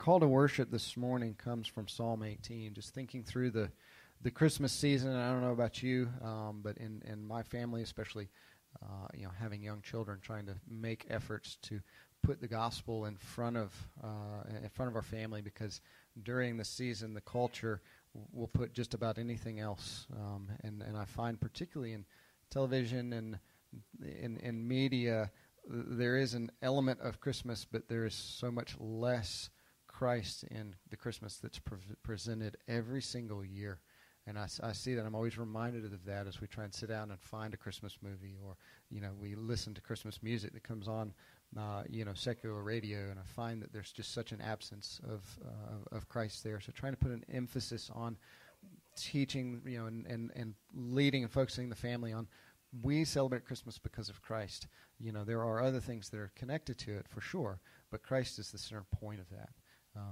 call to worship this morning comes from Psalm 18. Just thinking through the, the Christmas season, I don't know about you, um, but in, in my family, especially, uh, you know, having young children, trying to make efforts to put the gospel in front of uh, in front of our family because during the season, the culture will put just about anything else, um, and and I find particularly in television and in in media there is an element of Christmas, but there is so much less Christ in the Christmas that's pre- presented every single year. And I, I, see that. I'm always reminded of that as we try and sit down and find a Christmas movie, or you know, we listen to Christmas music that comes on, uh, you know, secular radio, and I find that there's just such an absence of uh, of Christ there. So trying to put an emphasis on teaching, you know, and, and, and leading and focusing the family on we celebrate Christmas because of Christ. You know, there are other things that are connected to it for sure, but Christ is the center point of that.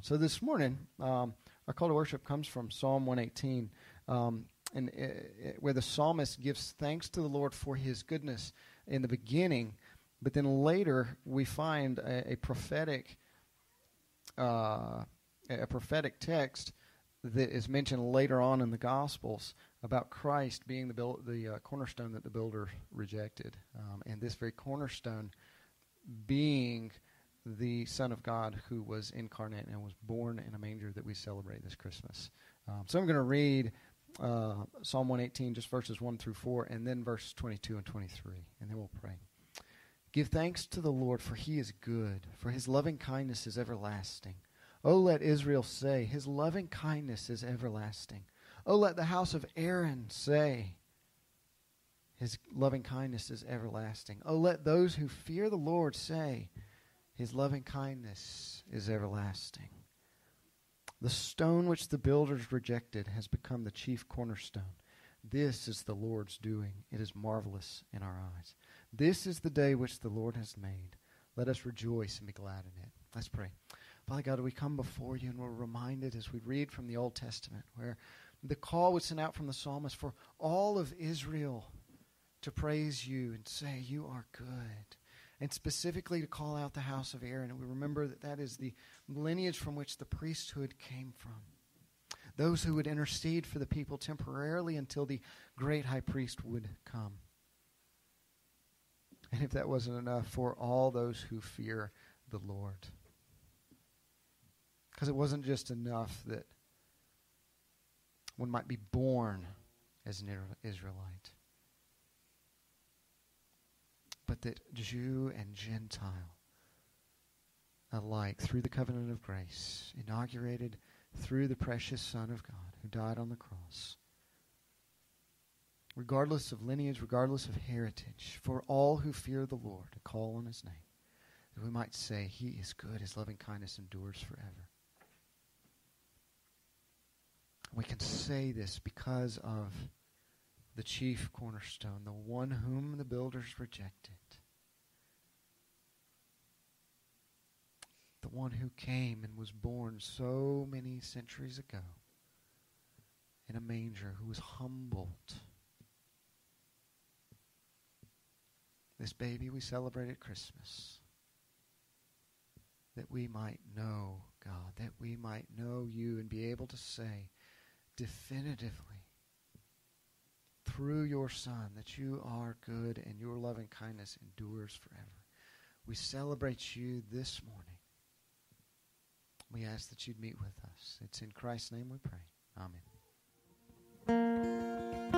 So this morning, um, our call to worship comes from Psalm 118, um, and uh, uh, where the psalmist gives thanks to the Lord for His goodness in the beginning, but then later we find a, a prophetic, uh, a prophetic text that is mentioned later on in the Gospels about Christ being the the uh, cornerstone that the builder rejected, um, and this very cornerstone being the Son of God who was incarnate and was born in a manger that we celebrate this Christmas. Um, so I'm going to read uh, Psalm 118, just verses 1 through 4, and then verse 22 and 23, and then we'll pray. Give thanks to the Lord, for he is good, for his loving kindness is everlasting. Oh, let Israel say, His loving kindness is everlasting. Oh, let the house of Aaron say, His loving kindness is everlasting. Oh, let those who fear the Lord say, His loving kindness is everlasting. The stone which the builders rejected has become the chief cornerstone. This is the Lord's doing. It is marvelous in our eyes. This is the day which the Lord has made. Let us rejoice and be glad in it. Let's pray. Father God, we come before you and we're reminded as we read from the Old Testament where the call was sent out from the psalmist for all of Israel to praise you and say, You are good. And specifically to call out the house of Aaron. And we remember that that is the lineage from which the priesthood came from. Those who would intercede for the people temporarily until the great high priest would come. And if that wasn't enough, for all those who fear the Lord. Because it wasn't just enough that one might be born as an Israelite, that Jew and Gentile alike, through the covenant of grace, inaugurated through the precious Son of God who died on the cross, regardless of lineage, regardless of heritage, for all who fear the Lord, to call on his name, that we might say, He is good, his loving kindness endures forever. We can say this because of the chief cornerstone, the one whom the builders rejected. The one who came and was born so many centuries ago in a manger, who was humbled. This baby we celebrate at Christmas, that we might know God, that we might know you and be able to say, definitively through your Son that you are good and your loving kindness endures forever. We celebrate you this morning. We ask that you'd meet with us. It's in Christ's name we pray. Amen.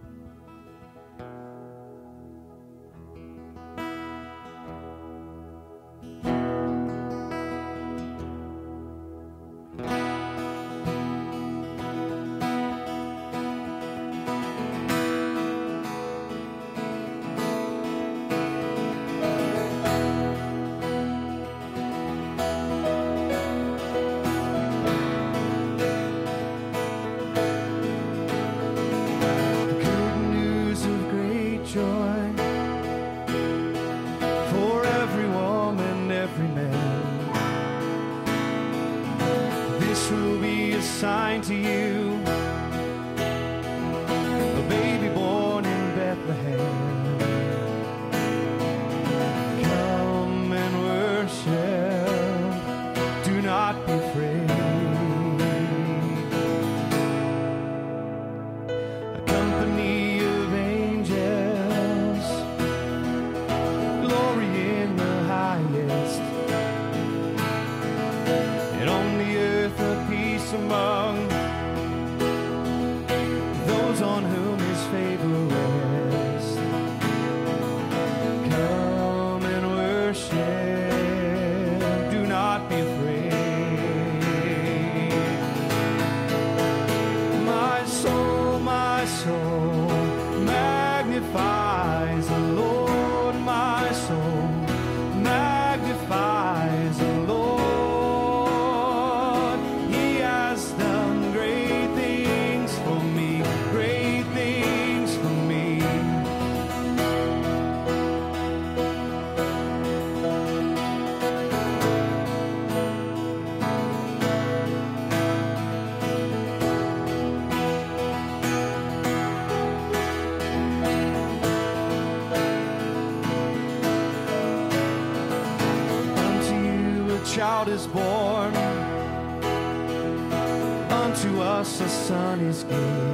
Unto us a son is given.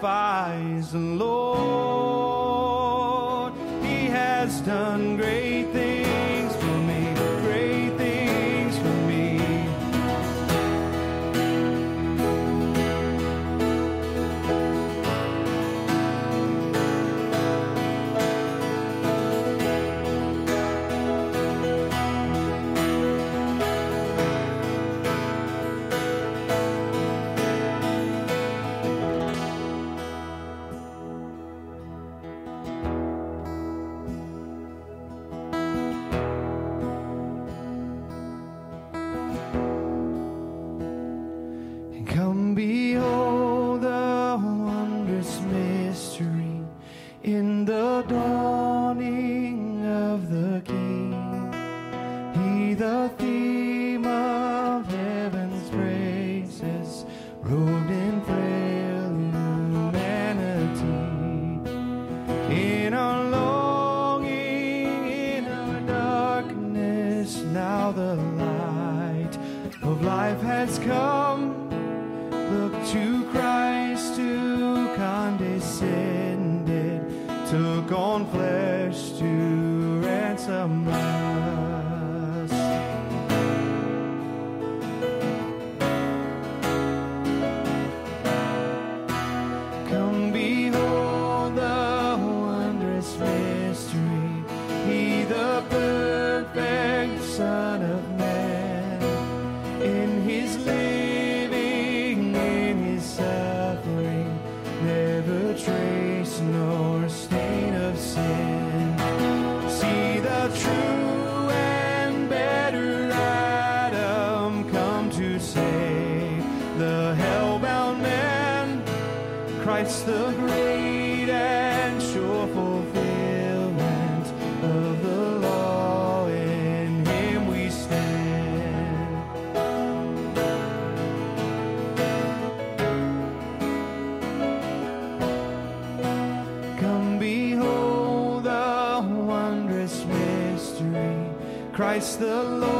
Magnifies the Lord. Christ the Lord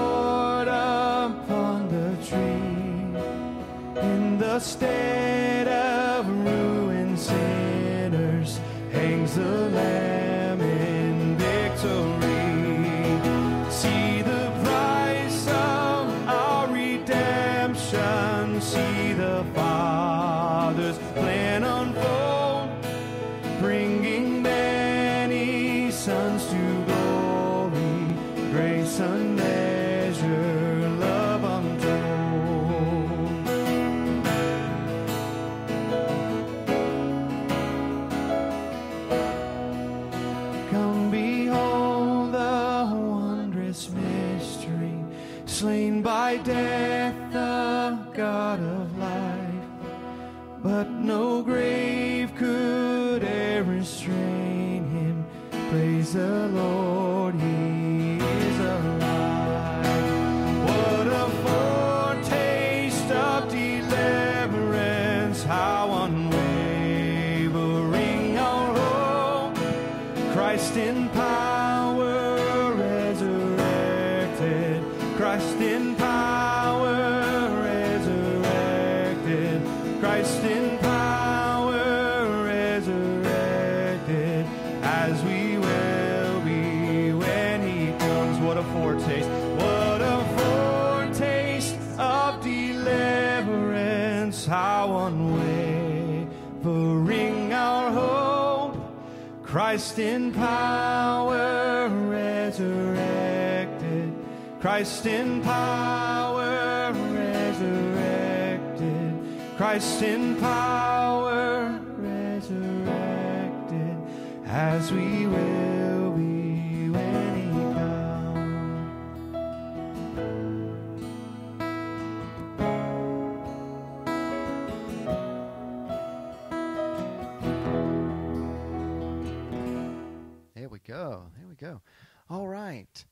Christ in power resurrected. As we will be when he comes. There we go. There we go. All right.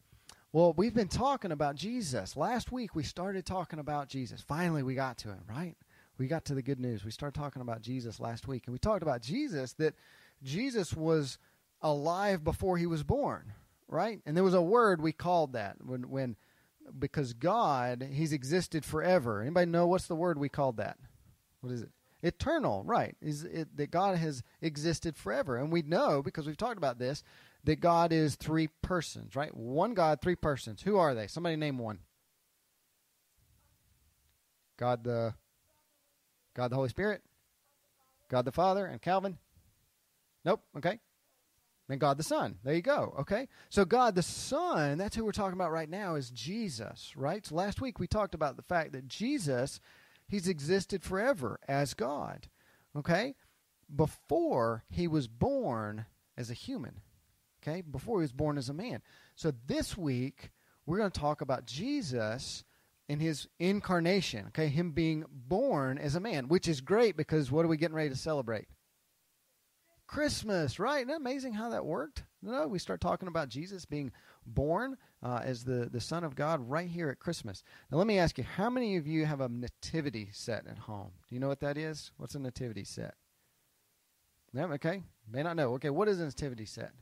Well, we've been talking about Jesus. Last week we started talking about Jesus. Finally, we got to it, right? We got to the good news. We started talking about Jesus last week, and we talked about Jesus that Jesus was alive before he was born, right? And there was a word we called that when when because God, he's existed forever. Anybody know what's the word we called that? what is it? Eternal, right? Is it that God has existed forever, and we know because we've talked about this that God is three persons, right? One God, three persons. Who are they? Somebody name one. God the God the Holy Spirit, God the Father, and Calvin. Nope. Okay. And God the Son. There you go. Okay. So God the Son, that's who we're talking about right now, is Jesus, right? So last week we talked about the fact that Jesus, he's existed forever as God. Okay? Before he was born as a human. Okay? Before he was born as a man. So this week we're going to talk about Jesus in his incarnation, okay? Him being born as a man, which is great because what are we getting ready to celebrate? Christmas, right? Isn't that amazing how that worked? No, we start talking about Jesus being born uh, as the, the Son of God right here at Christmas. Now, let me ask you, how many of you have a nativity set at home? Do you know what that is? What's a nativity set? Yeah, okay. May not know. Okay, what is a nativity set?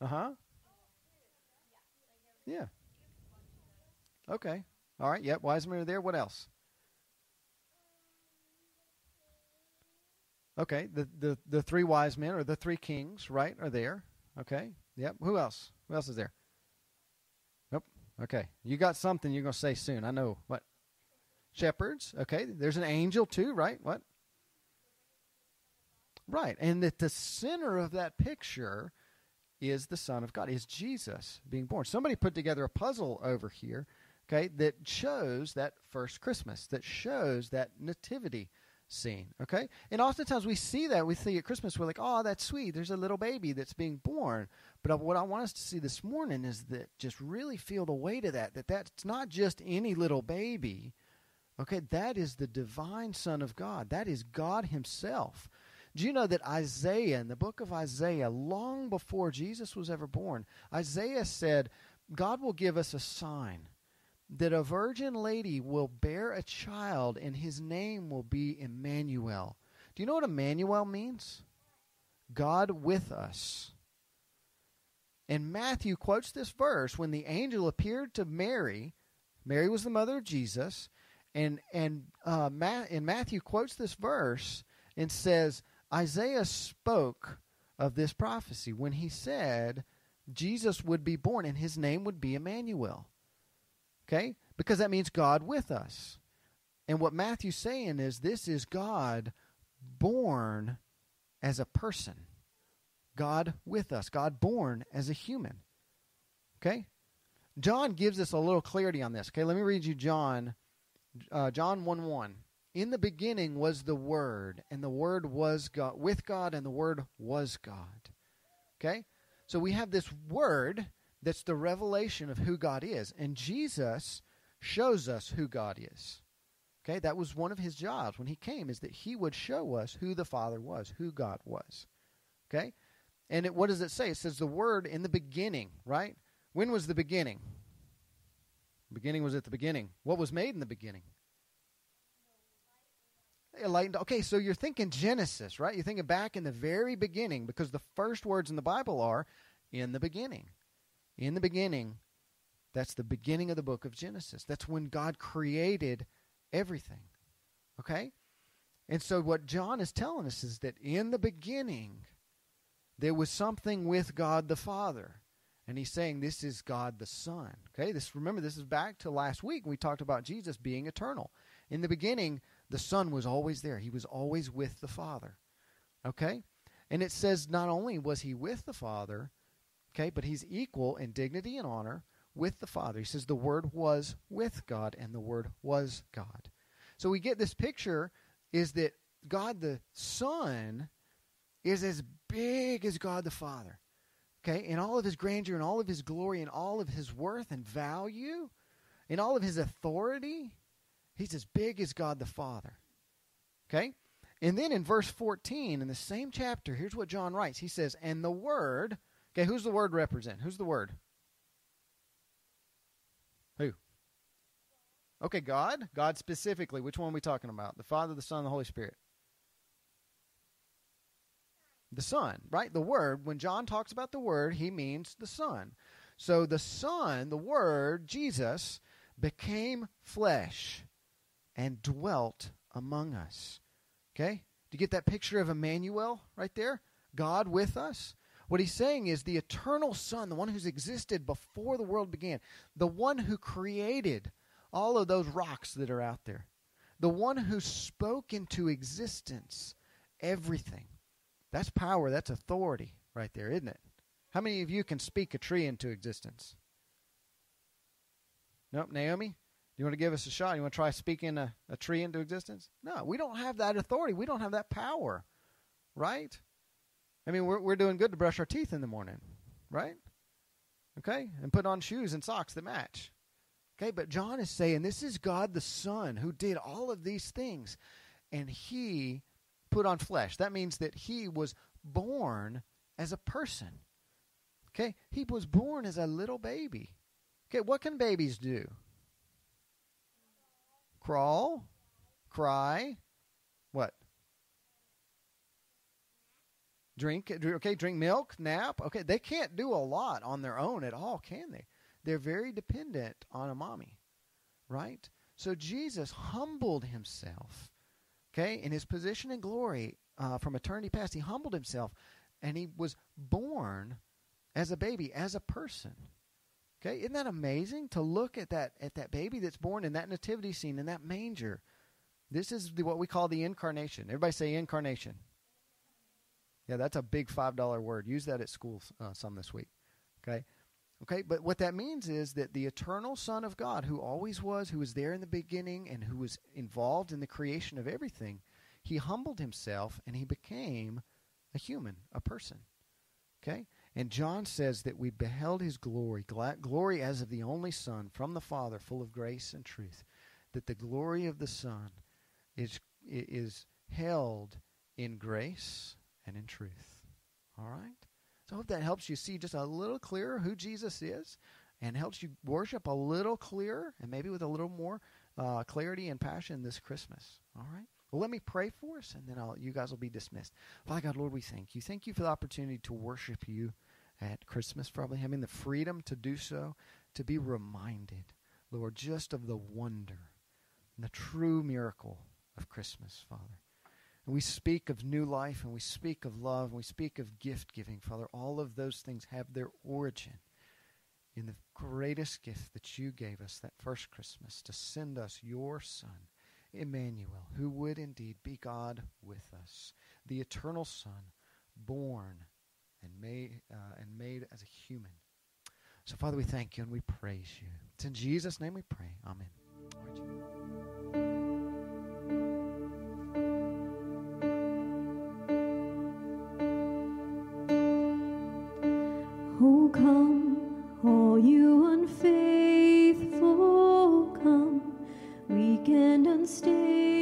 Uh huh. Yeah. Okay. All right. Yep. Wise men are there. What else? Okay. The the the three wise men or the three kings, right, are there. Okay. Yep. Who else? Who else is there? Nope. Okay. You got something you're gonna say soon. I know. What? Shepherds. Okay. There's an angel too, right? What? Right. And at the center of that picture is the Son of God, is Jesus being born. Somebody put together a puzzle over here, okay, that shows that first Christmas, that shows that nativity scene, okay? And oftentimes we see that, we see at Christmas, we're like, oh, that's sweet. There's a little baby that's being born. But what I want us to see this morning is that just really feel the weight of that, that that's not just any little baby, okay? That is the divine Son of God. That is God Himself. Do you know that Isaiah, in the book of Isaiah, long before Jesus was ever born, Isaiah said, God will give us a sign that a virgin lady will bear a child and his name will be Emmanuel. Do you know what Emmanuel means? God with us. And Matthew quotes this verse when the angel appeared to Mary. Mary was the mother of Jesus, and and uh, Ma- and Matthew quotes this verse and says, Isaiah spoke of this prophecy when he said Jesus would be born and his name would be Emmanuel. Okay? Because that means God with us. And what Matthew's saying is this is God born as a person. God with us. God born as a human. Okay? John gives us a little clarity on this. Okay, let me read you John uh, John 1 1 in the beginning was the Word, and the Word was God, with God, and the Word was God. Okay? So we have this Word that's the revelation of who God is. And Jesus shows us who God is. Okay? That was one of his jobs when he came, is that he would show us who the Father was, who God was. Okay? And it, what does it say? It says the Word in the beginning, right? When was the beginning? Beginning was at the beginning. What was made in the beginning? Enlightened. Okay, so you're thinking Genesis, right? You're thinking back in the very beginning because the first words in the Bible are in the beginning. In the beginning, that's the beginning of the book of Genesis. That's when God created everything. Okay? And so what John is telling us is that in the beginning, there was something with God the Father. And he's saying this is God the Son. Okay? This remember this is back to last week when we talked about Jesus being eternal. In the beginning, the Son was always there. He was always with the Father. Okay? And it says not only was he with the Father, okay, but he's equal in dignity and honor with the Father. He says the Word was with God and the Word was God. So we get this picture is that God the Son is as big as God the Father. Okay? In all of his grandeur and all of his glory and all of his worth and value, in all of his authority, He's as big as God the Father. Okay? And then in verse 14, in the same chapter, here's what John writes. He says, And the Word, okay, who's the Word represent? Who's the Word? Who? Okay, God. God specifically. Which one are we talking about? The Father, the Son, the Holy Spirit. The Son, right? The Word. When John talks about the Word, he means the Son. So the Son, the Word, Jesus, became flesh and dwelt among us. Okay? Do you get that picture of Emmanuel right there? God with us? What he's saying is the eternal Son, the one who's existed before the world began, the one who created all of those rocks that are out there, the one who spoke into existence everything. That's power, that's authority right there, isn't it? How many of you can speak a tree into existence? Nope. Naomi, you want to give us a shot? You want to try speaking a, a tree into existence? No, we don't have that authority. We don't have that power, right? I mean, we're, we're doing good to brush our teeth in the morning, right? Okay? And put on shoes and socks that match. Okay? But John is saying this is God the Son who did all of these things, and he put on flesh. That means that he was born as a person. Okay? He was born as a little baby. Okay, what can babies do? Crawl, cry, what? Drink, okay, drink milk, nap. Okay, they can't do a lot on their own at all, can they? They're very dependent on a mommy, right? So Jesus humbled himself, okay, in his position in glory uh, from eternity past. He humbled himself and he was born as a baby, as a person. Okay, isn't that amazing to look at that at that baby that's born in that nativity scene in that manger? This is the, what we call the incarnation. Everybody say incarnation. Yeah, that's a big five dollar word. Use that at school uh, some this week. Okay, okay. But what that means is that the eternal Son of God, who always was, who was there in the beginning, and who was involved in the creation of everything, he humbled himself and he became a human, a person. Okay? And John says that we beheld his glory, glory as of the only Son from the Father, full of grace and truth. That the glory of the Son is, is held in grace and in truth. All right? So I hope that helps you see just a little clearer who Jesus is and helps you worship a little clearer and maybe with a little more uh, clarity and passion this Christmas. All right? Well, let me pray for us, and then I'll, you guys will be dismissed. Father God, Lord, we thank you. Thank you for the opportunity to worship you at Christmas, probably having the freedom to do so, to be reminded, Lord, just of the wonder and the true miracle of Christmas, Father. And we speak of new life, and we speak of love, and we speak of gift giving, Father. All of those things have their origin in the greatest gift that you gave us that first Christmas to send us your Son Emmanuel, who would indeed be God with us, the eternal Son, born and made uh, and made as a human. So, Father, we thank you and we praise you. It's in Jesus' name we pray. Amen. Oh, come, all you unfaithful, and unstable.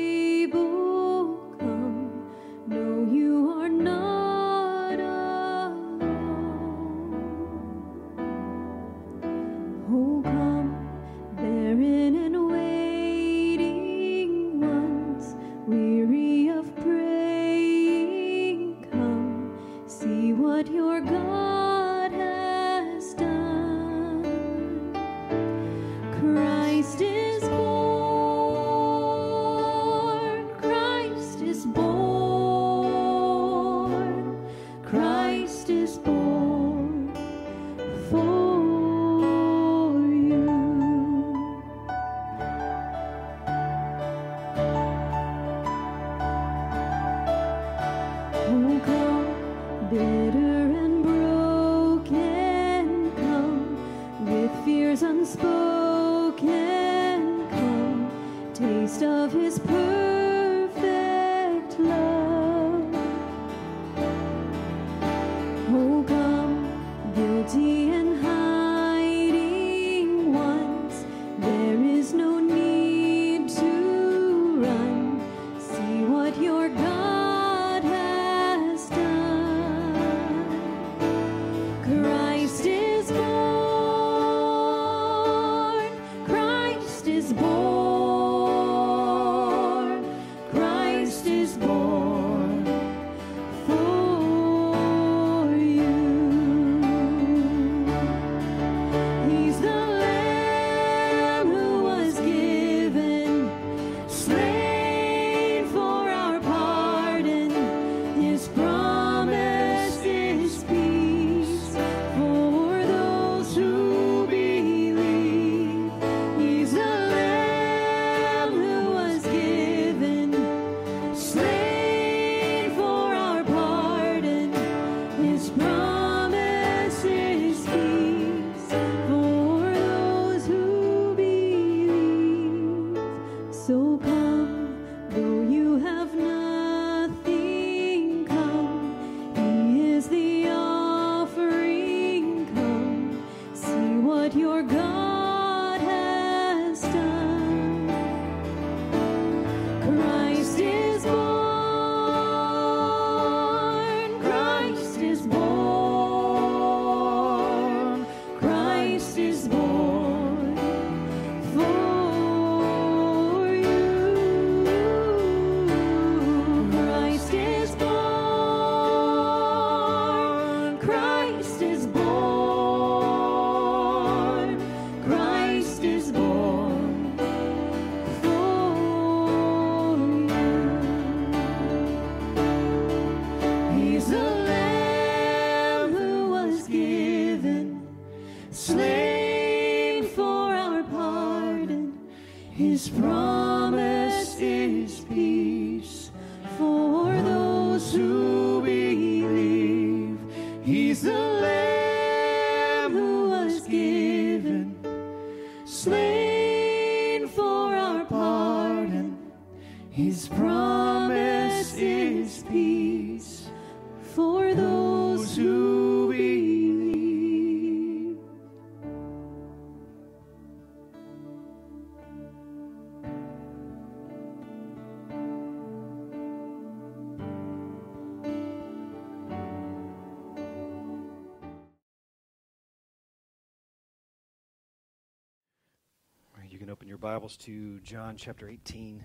Bibles to John chapter 18.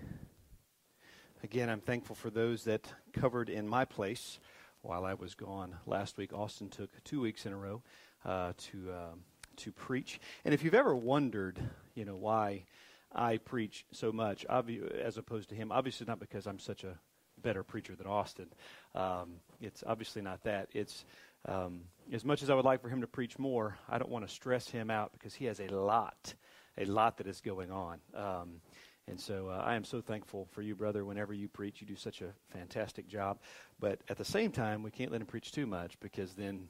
Again, I'm thankful for those that covered in my place while I was gone last week. Austin took two weeks in a row uh, to um, to preach. And if you've ever wondered, you know, why I preach so much, obvi- as opposed to him, obviously not because I'm such a better preacher than Austin. Um, it's obviously not that. It's um, as much as I would like for him to preach more, I don't want to stress him out because he has a lot, a lot that is going on. Um, and so uh, I am so thankful for you, brother. Whenever you preach, you do such a fantastic job. But at the same time, we can't let him preach too much because then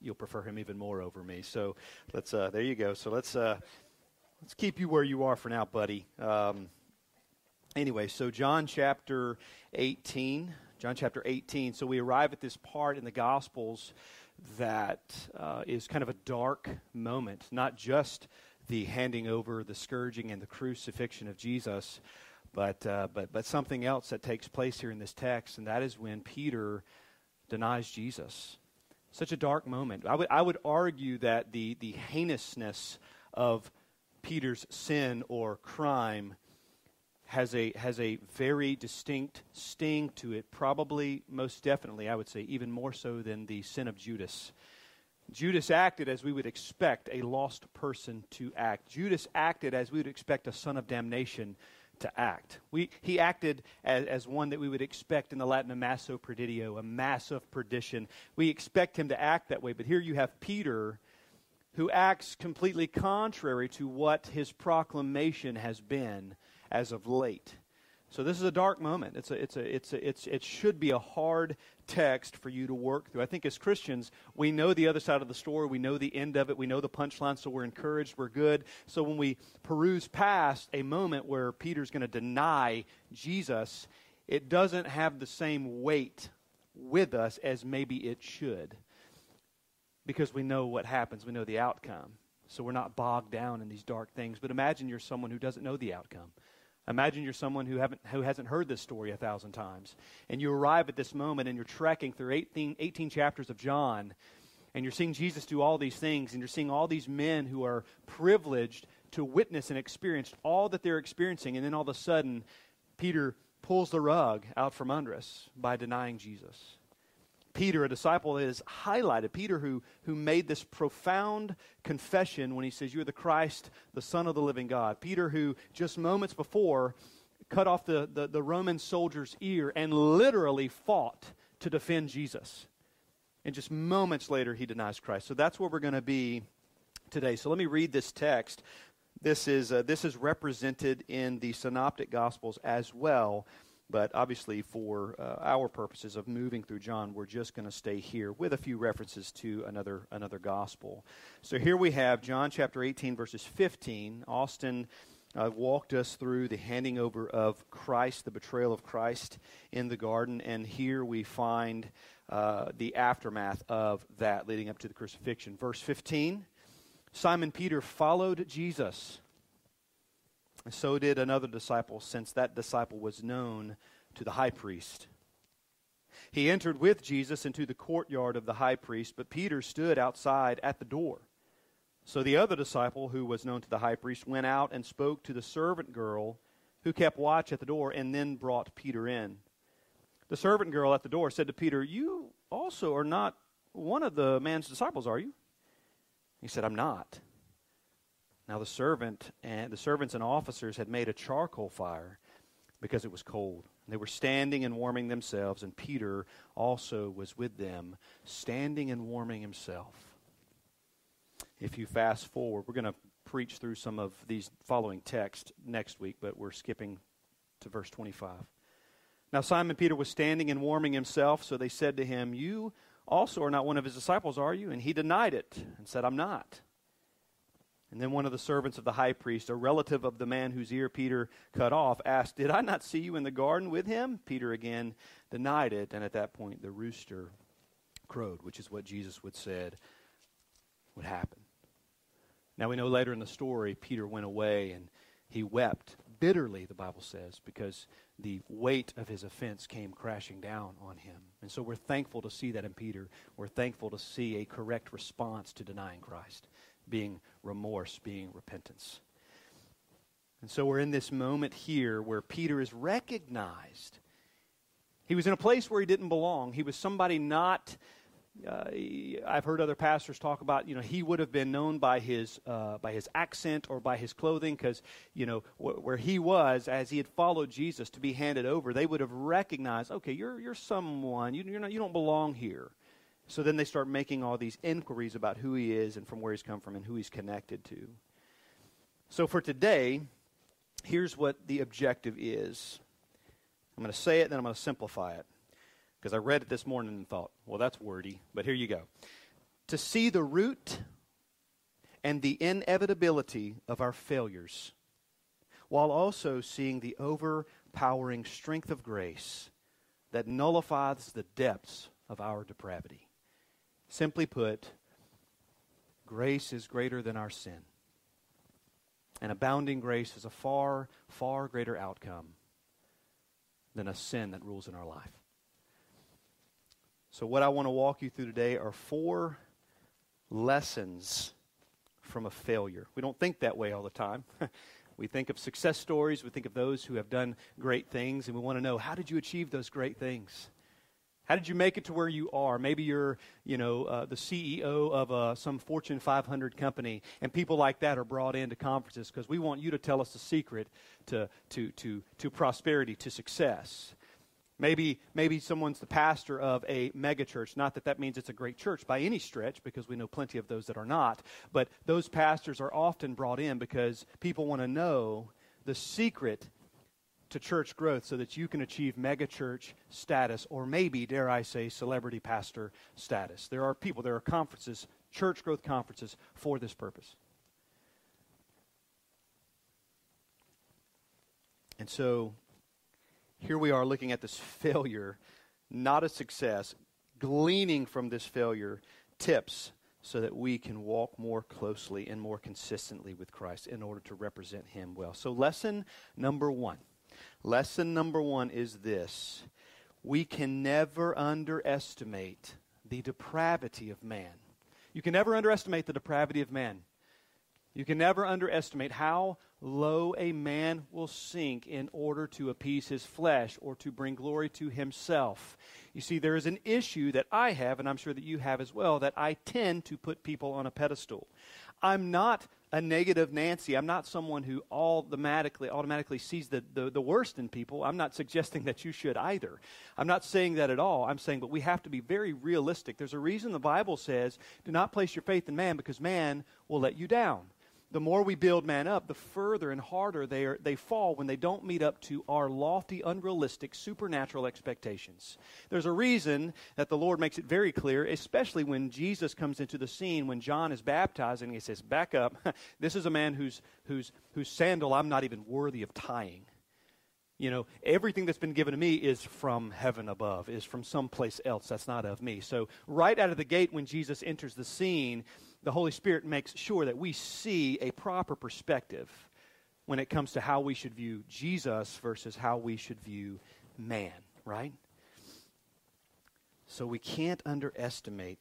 you'll prefer him even more over me. So let's. Uh, there you go. So let's. Uh, let's keep you where you are for now, buddy. Um, anyway, so John chapter 18. John chapter 18. So we arrive at this part in the Gospels that uh, is kind of a dark moment, not just the handing over, the scourging, and the crucifixion of Jesus, but, uh, but, but something else that takes place here in this text, and that is when Peter denies Jesus. Such a dark moment. I would, I would argue that the, the heinousness of Peter's sin or crime has a, has a very distinct sting to it, probably, most definitely, I would say, even more so than the sin of Judas. Judas acted as we would expect a lost person to act. Judas acted as we would expect a son of damnation to act. We, he acted as, as one that we would expect in the Latin ammasso perdidio, a mass of perdition. We expect him to act that way, but here you have Peter who acts completely contrary to what his proclamation has been as of late. So this is a dark moment. It's a, it's a, it's a, it's, it should be a hard text for you to work through. I think as Christians, we know the other side of the story. We know the end of it. We know the punchline, so we're encouraged. We're good. So when we peruse past a moment where Peter's going to deny Jesus, it doesn't have the same weight with us as maybe it should because we know what happens. We know the outcome. So we're not bogged down in these dark things. But imagine you're someone who doesn't know the outcome. Imagine you're someone who, haven't, who hasn't heard this story a thousand times. And you arrive at this moment and you're trekking through 18, 18 chapters of John. And you're seeing Jesus do all these things. And you're seeing all these men who are privileged to witness and experience all that they're experiencing. And then all of a sudden, Peter pulls the rug out from under us by denying Jesus. Peter, a disciple that is highlighted. Peter, who, who made this profound confession when he says, You're the Christ, the Son of the living God. Peter, who just moments before cut off the, the, the Roman soldier's ear and literally fought to defend Jesus. And just moments later, he denies Christ. So that's where we're going to be today. So let me read this text. This is, uh, this is represented in the Synoptic Gospels as well. But obviously, for uh, our purposes of moving through John, we're just going to stay here with a few references to another, another gospel. So here we have John chapter 18, verses 15. Austin uh, walked us through the handing over of Christ, the betrayal of Christ in the garden. And here we find uh, the aftermath of that leading up to the crucifixion. Verse 15 Simon Peter followed Jesus. And so did another disciple, since that disciple was known to the high priest. He entered with Jesus into the courtyard of the high priest, but Peter stood outside at the door. So the other disciple, who was known to the high priest, went out and spoke to the servant girl who kept watch at the door, and then brought Peter in. The servant girl at the door said to Peter, You also are not one of the man's disciples, are you? He said, I'm not. Now the servant and the servants and officers had made a charcoal fire because it was cold. They were standing and warming themselves, and Peter also was with them, standing and warming himself. If you fast forward, we're going to preach through some of these following texts next week, but we're skipping to verse 25. Now Simon Peter was standing and warming himself, so they said to him, You also are not one of his disciples, are you? And he denied it and said, I'm not. And then one of the servants of the high priest, a relative of the man whose ear Peter cut off, asked, Did I not see you in the garden with him? Peter again denied it, and at that point the rooster crowed, which is what Jesus would said would happen. Now we know later in the story Peter went away and he wept bitterly, the Bible says, because the weight of his offense came crashing down on him. And so we're thankful to see that in Peter. We're thankful to see a correct response to denying Christ, being remorse, being repentance. And so we're in this moment here where Peter is recognized. He was in a place where he didn't belong. He was somebody not uh, I've heard other pastors talk about, you know, he would have been known by his uh, by his accent or by his clothing, because you know wh- where he was as he had followed Jesus to be handed over, they would have recognized, okay, you're you're someone, you, you're not, you don't belong here. So then they start making all these inquiries about who he is and from where he's come from and who he's connected to. So for today, here's what the objective is. I'm going to say it, then I'm going to simplify it because I read it this morning and thought, well, that's wordy, but here you go. To see the root and the inevitability of our failures, while also seeing the overpowering strength of grace that nullifies the depths of our depravity. Simply put, grace is greater than our sin. And abounding grace is a far, far greater outcome than a sin that rules in our life. So, what I want to walk you through today are four lessons from a failure. We don't think that way all the time. we think of success stories, we think of those who have done great things, and we want to know how did you achieve those great things? How did you make it to where you are? Maybe you're, you know, uh, the CEO of uh, some Fortune 500 company, and people like that are brought into conferences because we want you to tell us the secret to, to, to, to prosperity, to success. Maybe, maybe someone's the pastor of a megachurch. Not that that means it's a great church by any stretch, because we know plenty of those that are not. But those pastors are often brought in because people want to know the secret to church growth so that you can achieve megachurch status, or maybe, dare I say, celebrity pastor status. There are people, there are conferences, church growth conferences for this purpose. And so here we are looking at this failure, not a success, gleaning from this failure tips so that we can walk more closely and more consistently with Christ in order to represent Him well. So, lesson number one. Lesson number one is this we can never underestimate the depravity of man. You can never underestimate the depravity of man. You can never underestimate how low a man will sink in order to appease his flesh or to bring glory to himself. You see, there is an issue that I have, and I'm sure that you have as well, that I tend to put people on a pedestal. I'm not a negative Nancy. I'm not someone who automatically automatically sees the, the, the, worst in people. I'm not suggesting that you should either. I'm not saying that at all. I'm saying, but we have to be very realistic. There's a reason the Bible says, do not place your faith in man because man will let you down the more we build man up, the further and harder they, are, they fall when they don't meet up to our lofty, unrealistic, supernatural expectations. There's a reason that the Lord makes it very clear, especially when Jesus comes into the scene, when John is baptizing, he says, Back up. this is a man whose, whose, whose sandal I'm not even worthy of tying. You know, everything that's been given to me is from heaven above, is from someplace else. That's not of me. So, right out of the gate, when Jesus enters the scene, the Holy Spirit makes sure that we see a proper perspective when it comes to how we should view Jesus versus how we should view man, right? So we can't underestimate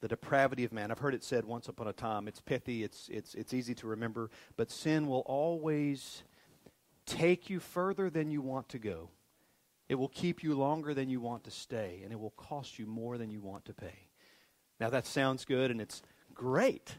the depravity of man. I've heard it said once upon a time. It's pithy, it's, it's, it's easy to remember, but sin will always take you further than you want to go. It will keep you longer than you want to stay, and it will cost you more than you want to pay. Now, that sounds good, and it's great.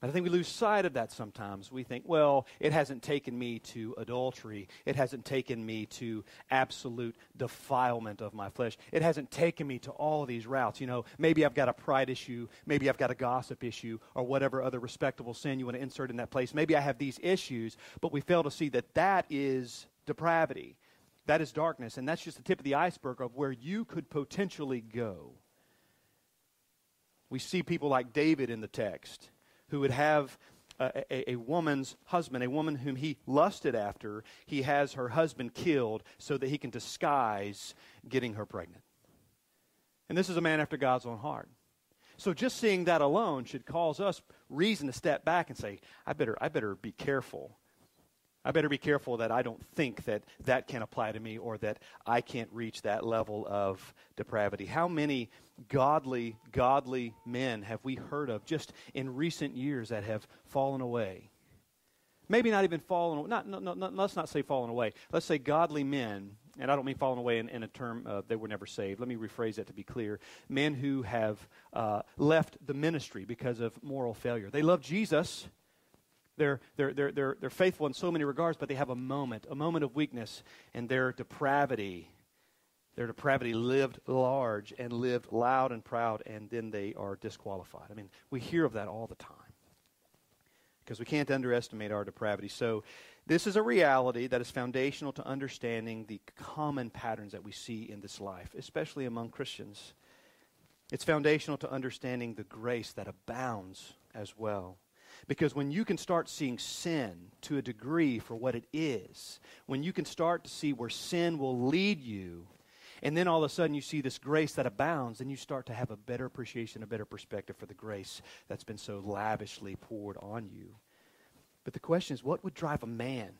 But I think we lose sight of that sometimes. We think, well, it hasn't taken me to adultery. It hasn't taken me to absolute defilement of my flesh. It hasn't taken me to all these routes. You know, maybe I've got a pride issue. Maybe I've got a gossip issue or whatever other respectable sin you want to insert in that place. Maybe I have these issues, but we fail to see that that is depravity. That is darkness, and that's just the tip of the iceberg of where you could potentially go. We see people like David in the text who would have a, a, a, woman's husband, a woman whom he lusted after, he has her husband killed so that he can disguise getting her pregnant. And this is a man after God's own heart. So just seeing that alone should cause us reason to step back and say, I better, I better be careful. I better be careful that I don't think that that can apply to me or that I can't reach that level of depravity. How many godly, godly men have we heard of just in recent years that have fallen away? Maybe not even fallen, not, not, not, let's not say fallen away. Let's say godly men and I don't mean fallen away in, in a term uh, they were never saved. Let me rephrase that to be clear. Men who have uh, left the ministry because of moral failure. They love Jesus. They're, they're, they're, they're, they're faithful in so many regards, but they have a moment, a moment of weakness, and their depravity, their depravity lived large and lived loud and proud, and then they are disqualified. I mean, we hear of that all the time because we can't underestimate our depravity. So this is a reality that is foundational to understanding the common patterns that we see in this life, especially among Christians. It's foundational to understanding the grace that abounds as well. Because when you can start seeing sin to a degree for what it is, when you can start to see where sin will lead you, and then all of a sudden you see this grace that abounds, then you start to have a better appreciation, a better perspective for the grace that's been so lavishly poured on you. But the question is what would drive a man?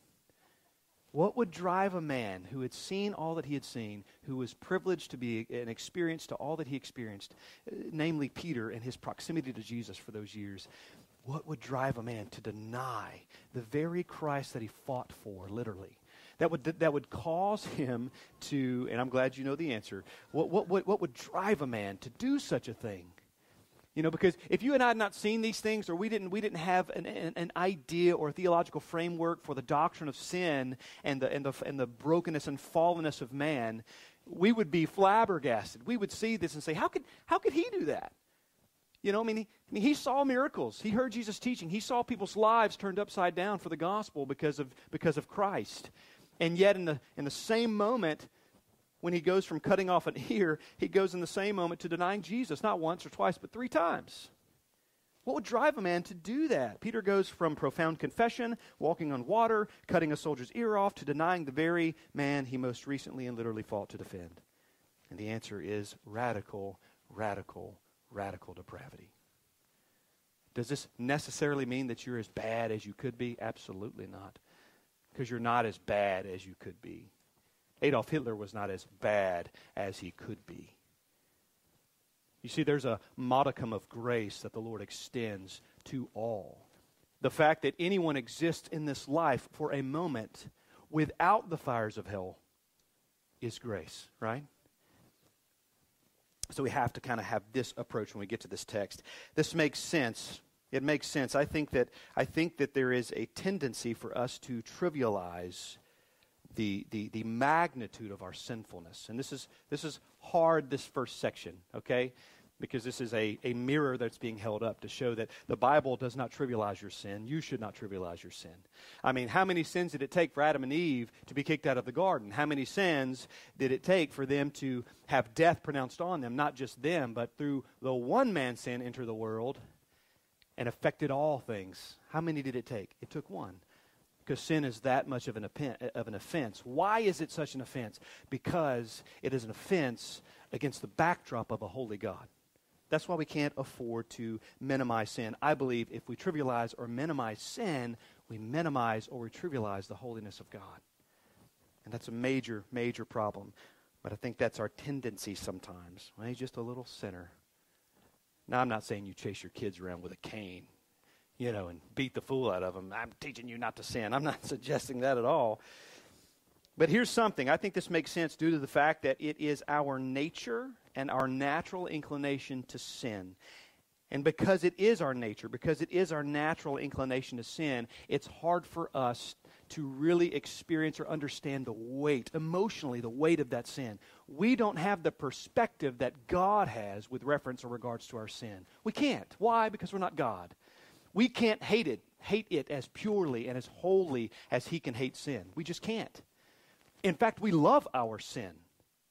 What would drive a man who had seen all that he had seen, who was privileged to be an experience to all that he experienced, uh, namely Peter and his proximity to Jesus for those years? What would drive a man to deny the very Christ that he fought for, literally? That would, that would cause him to, and I'm glad you know the answer, what, what, what, what would drive a man to do such a thing? You know, because if you and I had not seen these things, or we didn't, we didn't have an, an, an, idea or a theological framework for the doctrine of sin and the, and, the, and the brokenness and fallenness of man, we would be flabbergasted. We would see this and say, how could, how could he do that? You know, I mean, he, I mean, he saw miracles. He heard Jesus teaching. He saw people's lives turned upside down for the gospel because of, because of Christ. And yet, in the, in the same moment, when he goes from cutting off an ear, he goes in the same moment to denying Jesus, not once or twice, but three times. What would drive a man to do that? Peter goes from profound confession, walking on water, cutting a soldier's ear off, to denying the very man he most recently and literally fought to defend. And the answer is radical, radical, radical depravity. Does this necessarily mean that you're as bad as you could be? Absolutely not. Because you're not as bad as you could be. Adolf Hitler was not as bad as he could be. You see, there's a modicum of grace that the Lord extends to all. The fact that anyone exists in this life for a moment without the fires of hell is grace, right? So we have to kind of have this approach when we get to this text. This makes sense. It makes sense. I think that I think that there is a tendency for us to trivialize the, the, the magnitude of our sinfulness. And this is, this is hard, this first section, okay? Because this is a, a mirror that's being held up to show that the Bible does not trivialize your sin. You should not trivialize your sin. I mean, how many sins did it take for Adam and Eve to be kicked out of the garden? How many sins did it take for them to have death pronounced on them? Not just them, but through the one man sin enter the world and affected all things. How many did it take? It took one because sin is that much of an, of an offense. Why is it such an offense? Because it is an offense against the backdrop of a holy God. That's why we can't afford to minimize sin. I believe if we trivialize or minimize sin, we minimize or we trivialize the holiness of God. And that's a major, major problem. But I think that's our tendency sometimes. Well, he's just a little sinner. Now, I'm not saying you chase your kids around with a cane you know, and beat the fool out of them. I'm teaching you not to sin. I'm not suggesting that at all. But here's something. I think this makes sense due to the fact that it is our nature and our natural inclination to sin. And because it is our nature, because it is our natural inclination to sin, it's hard for us to really experience or understand the weight, emotionally, the weight of that sin. We don't have the perspective that God has with reference or regards to our sin. We can't. Why? Because we're not God. We can't hate it, hate it as purely and as wholly as he can hate sin. We just can't. In fact, we love our sin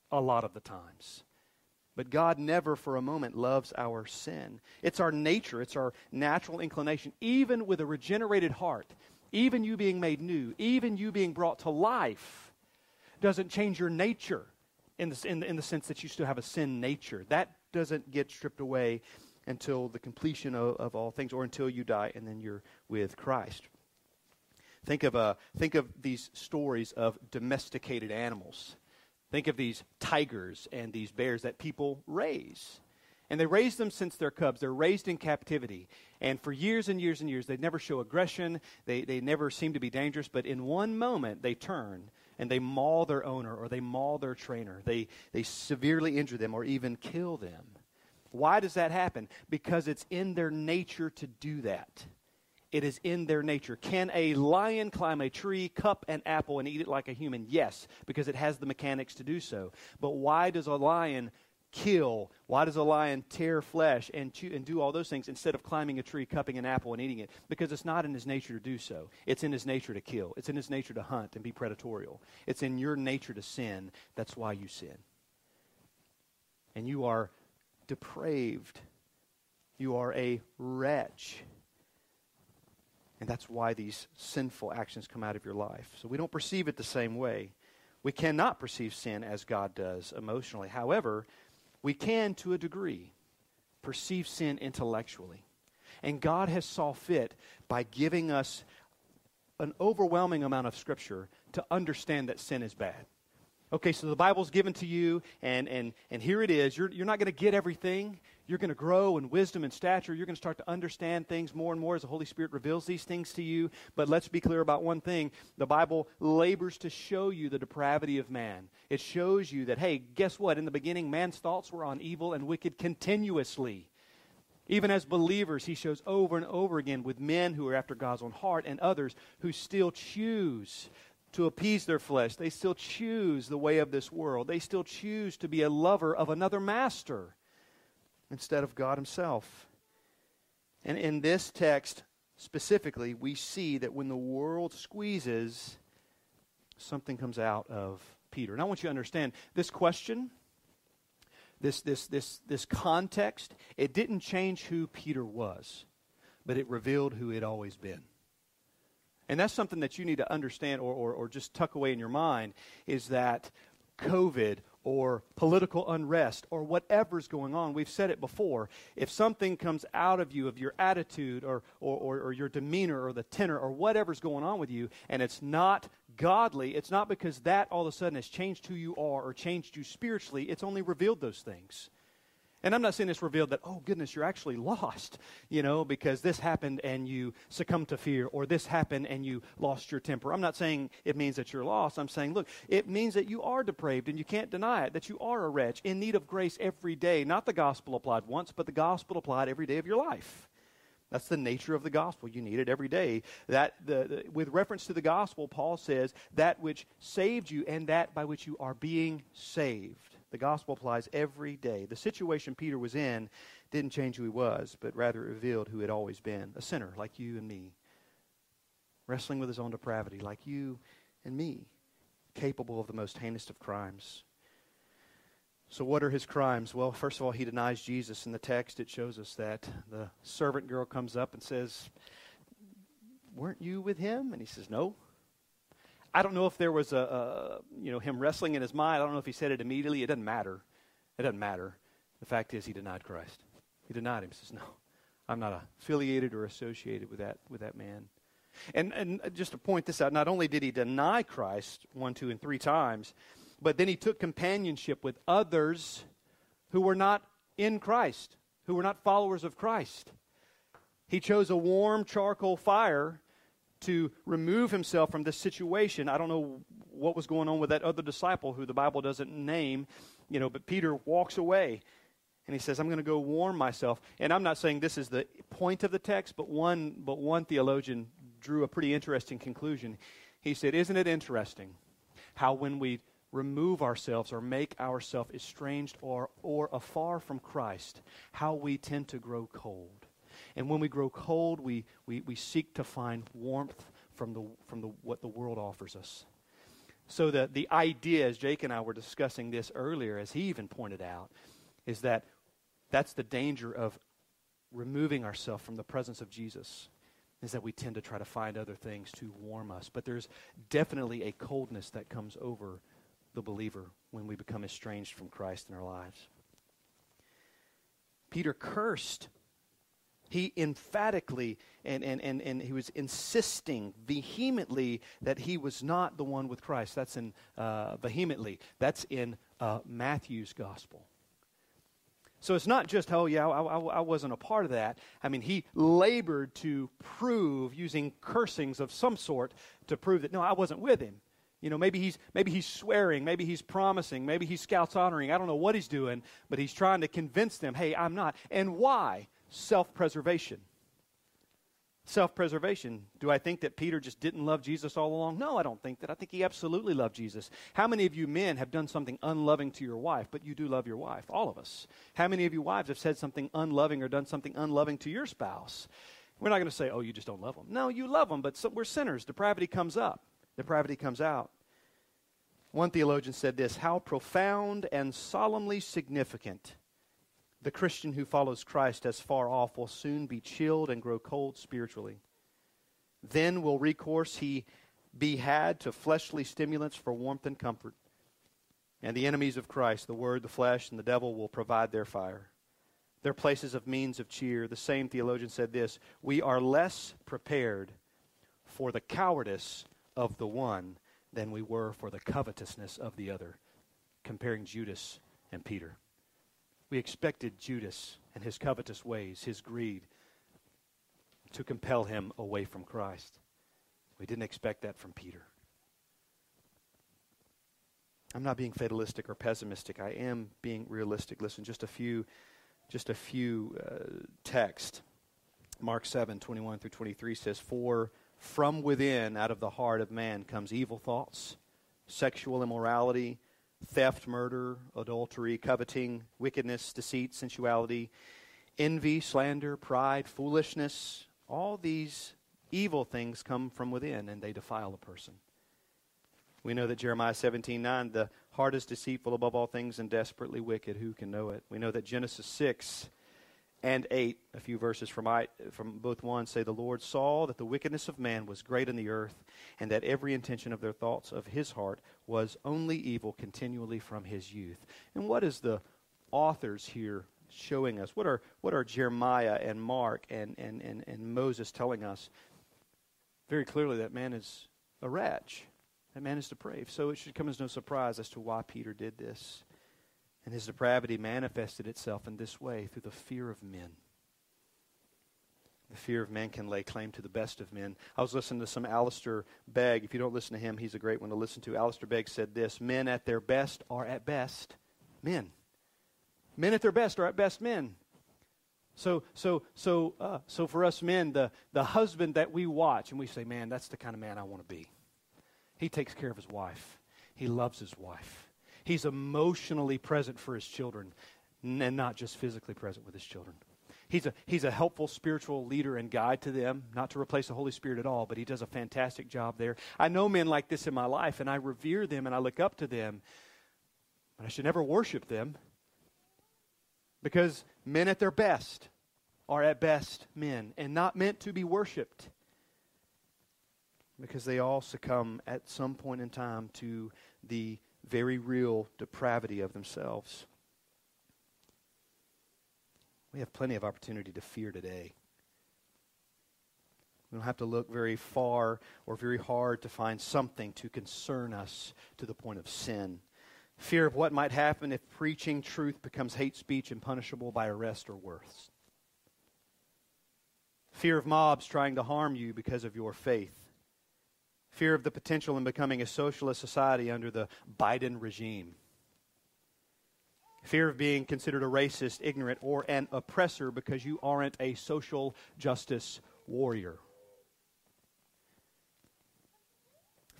a lot of the times. But God never for a moment loves our sin. It's our nature, it's our natural inclination. Even with a regenerated heart, even you being made new, even you being brought to life, doesn't change your nature in the, in the, in the sense that you still have a sin nature. That doesn't get stripped away until the completion of, of all things or until you die and then you're with Christ. Think of, uh, think of these stories of domesticated animals. Think of these tigers and these bears that people raise. And they raise them since they're cubs. They're raised in captivity. And for years and years and years, they never show aggression. They, they never seem to be dangerous. But in one moment, they turn and they maul their owner or they maul their trainer. They, they severely injure them or even kill them. Why does that happen? Because it's in their nature to do that. It is in their nature. Can a lion climb a tree, cup an apple, and eat it like a human? Yes, because it has the mechanics to do so. But why does a lion kill? Why does a lion tear flesh and, chew, and do all those things instead of climbing a tree, cupping an apple, and eating it? Because it's not in his nature to do so. It's in his nature to kill. It's in his nature to hunt and be predatorial. It's in your nature to sin. That's why you sin. And you are depraved. You are a wretch. And that's why these sinful actions come out of your life. So we don't perceive it the same way. We cannot perceive sin as God does emotionally. However, we can, to a degree, perceive sin intellectually. And God has saw fit by giving us an overwhelming amount of Scripture to understand that sin is bad. Okay, so the Bible's given to you, and, and, and here it is. You're, you're not going to get everything. You're going to grow in wisdom and stature. You're going to start to understand things more and more as the Holy Spirit reveals these things to you. But let's be clear about one thing the Bible labors to show you the depravity of man. It shows you that, hey, guess what? In the beginning, man's thoughts were on evil and wicked continuously. Even as believers, he shows over and over again with men who are after God's own heart and others who still choose to appease their flesh. They still choose the way of this world. They still choose to be a lover of another master instead of God Himself. And in this text specifically, we see that when the world squeezes, something comes out of Peter. And I want you to understand this question, this, this, this, this context, it didn't change who Peter was, but it revealed who he'd always been. And that's something that you need to understand or, or, or just tuck away in your mind is that COVID or political unrest or whatever's going on, we've said it before, if something comes out of you, of your attitude or, or, or, or, your demeanor or the tenor or whatever's going on with you, and it's not godly, it's not because that all of a sudden has changed who you are or changed you spiritually, it's only revealed those things. And I'm not saying this revealed that, oh, goodness, you're actually lost, you know, because this happened and you succumbed to fear, or this happened and you lost your temper. I'm not saying it means that you're lost. I'm saying, look, it means that you are depraved and you can't deny it, that you are a wretch in need of grace every day. Not the gospel applied once, but the gospel applied every day of your life. That's the nature of the gospel. You need it every day. That the, the, with reference to the gospel, Paul says that which saved you and that by which you are being saved. The gospel applies every day. The situation Peter was in didn't change who he was, but rather revealed who he had always been a sinner like you and me, wrestling with his own depravity like you and me, capable of the most heinous of crimes. So, what are his crimes? Well, first of all, he denies Jesus. In the text, it shows us that the servant girl comes up and says, Weren't you with him? And he says, No. I don't know if there was a, a, you know, him wrestling in his mind. I don't know if he said it immediately. It doesn't matter. It doesn't matter. The fact is, he denied Christ. He denied him. He says, "No, I'm not affiliated or associated with that with that man." And and just to point this out, not only did he deny Christ one, two, and three times, but then he took companionship with others who were not in Christ, who were not followers of Christ. He chose a warm charcoal fire to remove himself from this situation. I don't know what was going on with that other disciple who the Bible doesn't name, you know, but Peter walks away and he says, I'm going to go warm myself. And I'm not saying this is the point of the text, but one, but one theologian drew a pretty interesting conclusion. He said, Isn't it interesting how when we remove ourselves or make ourselves estranged or, or afar from Christ, how we tend to grow cold? And when we grow cold, we, we, we seek to find warmth from, the, from the, what the world offers us. So the, the idea, as Jake and I were discussing this earlier, as he even pointed out, is that that's the danger of removing ourselves from the presence of Jesus, is that we tend to try to find other things to warm us. But there's definitely a coldness that comes over the believer when we become estranged from Christ in our lives. Peter cursed he emphatically and, and, and, and he was insisting vehemently that he was not the one with Christ. That's in uh, vehemently. That's in uh, Matthew's gospel. So it's not just, oh, yeah, I, I, I, wasn't a part of that. I mean, he labored to prove, using cursings of some sort, to prove that, no, I wasn't with him. You know, maybe he's, maybe he's swearing, maybe he's promising, maybe he's scouts honoring. I don't know what he's doing, but he's trying to convince them, hey, I'm not. And why? Self preservation. Self preservation. Do I think that Peter just didn't love Jesus all along? No, I don't think that. I think he absolutely loved Jesus. How many of you men have done something unloving to your wife, but you do love your wife? All of us. How many of you wives have said something unloving or done something unloving to your spouse? We're not going to say, oh, you just don't love them. No, you love them, but we're sinners. Depravity comes up, depravity comes out. One theologian said this How profound and solemnly significant the Christian who follows Christ as far off will soon be chilled and grow cold spiritually. Then will recourse he be had to fleshly stimulants for warmth and comfort. And the enemies of Christ, the Word, the flesh, and the devil, will provide their fire. Their places of means of cheer. The same theologian said this We are less prepared for the cowardice of the one than we were for the covetousness of the other, comparing Judas and Peter. We expected Judas and his covetous ways, his greed, to compel him away from Christ. We didn't expect that from Peter. I'm not being fatalistic or pessimistic. I am being realistic. Listen, just a few, just a few uh. Mark 7, 21 through 23 says, For from within, out of the heart of man, comes evil thoughts, sexual immorality, theft, murder, adultery, coveting, wickedness, deceit, sensuality, envy, slander, pride, foolishness. All these evil things come from within and they defile a person. We know that Jeremiah 17 9, the heart is deceitful above all things and desperately wicked. Who can know it? We know that Genesis 6 and 8, a few verses from, I, from both one, say, The Lord saw that the wickedness of man was great in the earth, and that every intention of their thoughts of his heart was only evil continually from his youth. And what is the authors here showing us? What are, what are Jeremiah and Mark and, and, and, and Moses telling us? Very clearly, that man is a wretch. That man is depraved. So it should come as no surprise as to why Peter did this. And his depravity manifested itself in this way through the fear of men. The fear of men can lay claim to the best of men. I was listening to some Alistair Begg. If you don't listen to him, he's a great one to listen to. Alistair Begg said this Men at their best are at best men. Men at their best are at best men. So, so, so, uh, so for us men, the, the husband that we watch and we say, man, that's the kind of man I want to be. He takes care of his wife. He loves his wife. He's emotionally present for his children and not just physically present with his children. He's a, he's a helpful spiritual leader and guide to them, not to replace the Holy Spirit at all, but he does a fantastic job there. I know men like this in my life, and I revere them and I look up to them, but I should never worship them because men at their best are at best men and not meant to be worshiped because they all succumb at some point in time to the very real depravity of themselves. We have plenty of opportunity to fear today. We don't have to look very far or very hard to find something to concern us to the point of sin. Fear of what might happen if preaching truth becomes hate speech and punishable by arrest or worse. Fear of mobs trying to harm you because of your faith fear of the potential in becoming a socialist society under the Biden regime, fear of being considered a racist, ignorant, or an oppressor because you aren't a social justice warrior.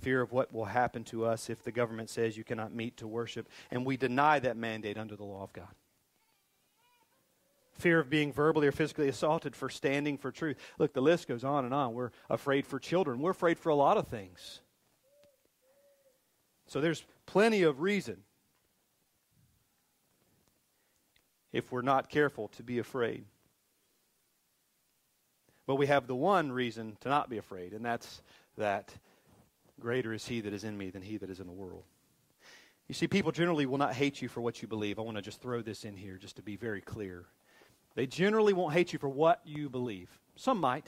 Fear of what will happen to us if the government says you cannot meet to worship, and we deny that mandate under the law of God fear of being verbally or physically assaulted for standing for truth. Look, the list goes on and on. We're afraid for children, we're afraid for a lot of things. So there's plenty of reason, if we're not careful, to be afraid. But we have the one reason to not be afraid, and that's that greater is he that is in me than he that is in the world. You see, people generally will not hate you for what you believe. I want to just throw this in here just to be very clear. They generally won't hate you for what you believe. Some might.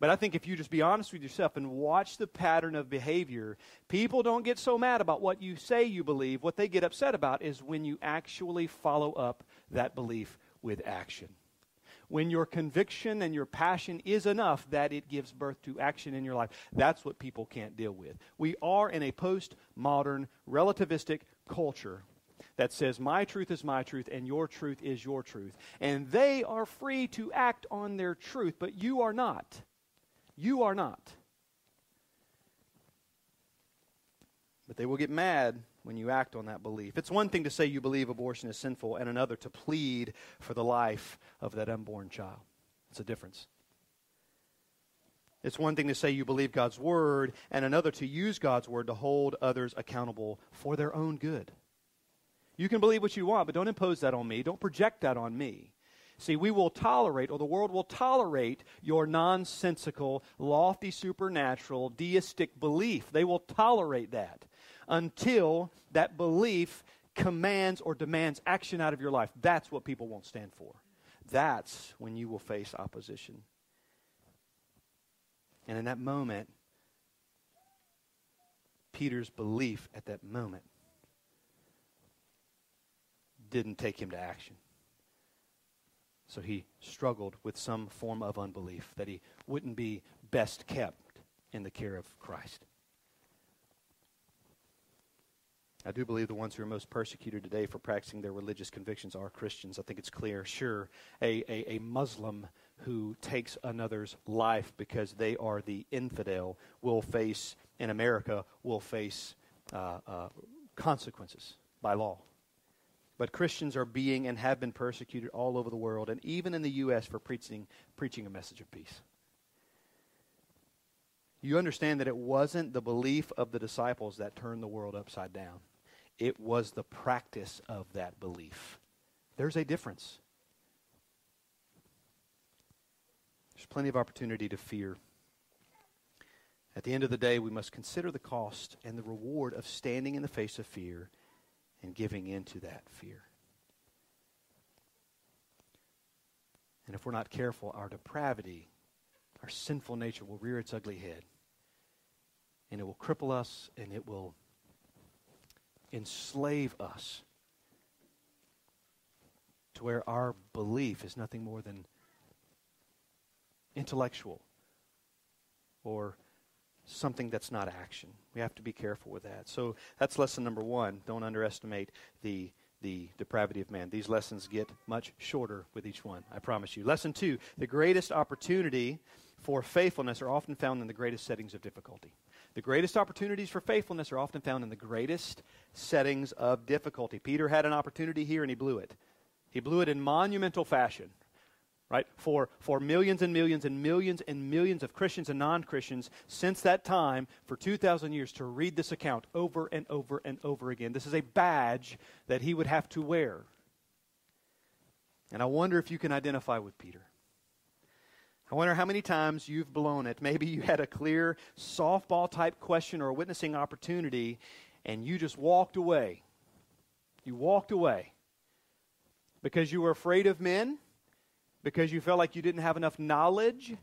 But I think if you just be honest with yourself and watch the pattern of behavior, people don't get so mad about what you say you believe. What they get upset about is when you actually follow up that belief with action when your conviction and your passion is enough that it gives birth to action in your life. That's what people can't deal with. We are in a postmodern, relativistic culture that says, My truth is my truth and your truth is your truth. And they are free to act on their truth, but you are not. You are not. But they will get mad when you act on that belief. It's one thing to say you believe abortion is sinful, and another to plead for the life of that unborn child. It's a difference. It's one thing to say you believe God's word, and another to use God's word to hold others accountable for their own good. You can believe what you want, but don't impose that on me. Don't project that on me. See, we will tolerate, or the world will tolerate, your nonsensical, lofty, supernatural, deistic belief. They will tolerate that until that belief commands or demands action out of your life. That's what people won't stand for. That's when you will face opposition. And in that moment, Peter's belief at that moment didn't take him to action. So he struggled with some form of unbelief that he wouldn't be best kept in the care of Christ. I do believe the ones who are most persecuted today for practicing their religious convictions are Christians. I think it's clear. Sure, a, a, a, Muslim who takes another's life because they are the infidel will face, in America, will face uh, uh, consequences by law. But Christians are being and have been persecuted all over the world, and even in the U.S., for preaching, preaching a message of peace. You understand that it wasn't the belief of the disciples that turned the world upside down it was the practice of that belief. There's a difference. There's plenty of opportunity to fear. At the end of the day, we must consider the cost and the reward of standing in the face of fear and giving in to that fear. And if we're not careful, our depravity, our sinful nature will rear its ugly head. And it will cripple us and it will enslave us to where our belief is nothing more than intellectual or something that's not action. We have to be careful with that. So that's lesson number one. Don't underestimate the the depravity of man. These lessons get much shorter with each one, I promise you. Lesson two the greatest opportunity for faithfulness are often found in the greatest settings of difficulty. The greatest opportunities for faithfulness are often found in the greatest settings of difficulty. Peter had an opportunity here and he blew it. He blew it in monumental fashion, right? For, for millions and millions and millions and millions of Christians and non Christians since that time, for 2,000 years, to read this account over and over and over again. This is a badge that he would have to wear. And I wonder if you can identify with Peter. I wonder how many times you've blown it. Maybe you had a clear softball type question or a witnessing opportunity, and you just walked away. You walked away because you were afraid of men, because you felt like you didn't have enough knowledge,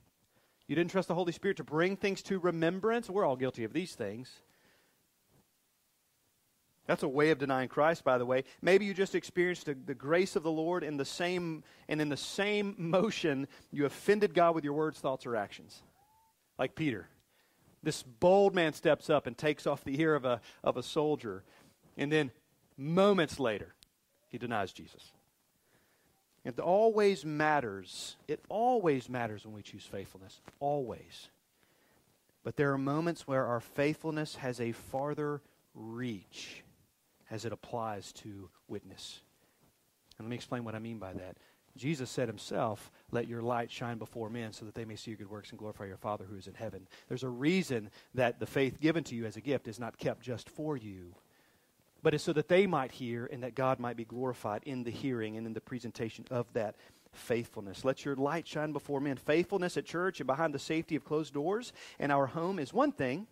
you didn't trust the Holy Spirit to bring things to remembrance. We're all guilty of these things. That's a way of denying Christ, by the way. Maybe you just experienced the, grace of the Lord in the same, and in the same motion, you offended God with your words, thoughts, or actions. Like Peter. This bold man steps up and takes off the ear of a, of a soldier. And then, moments later, he denies Jesus. It always matters. It always matters when we choose faithfulness. Always. But there are moments where our faithfulness has a farther reach as it applies to witness. And let me explain what I mean by that. Jesus said himself, Let your light shine before men so that they may see your good works and glorify your Father who is in heaven. There's a reason that the faith given to you as a gift is not kept just for you, but it's so that they might hear and that God might be glorified in the hearing and in the presentation of that faithfulness. Let your light shine before men. Faithfulness at church and behind the safety of closed doors and our home is one thing.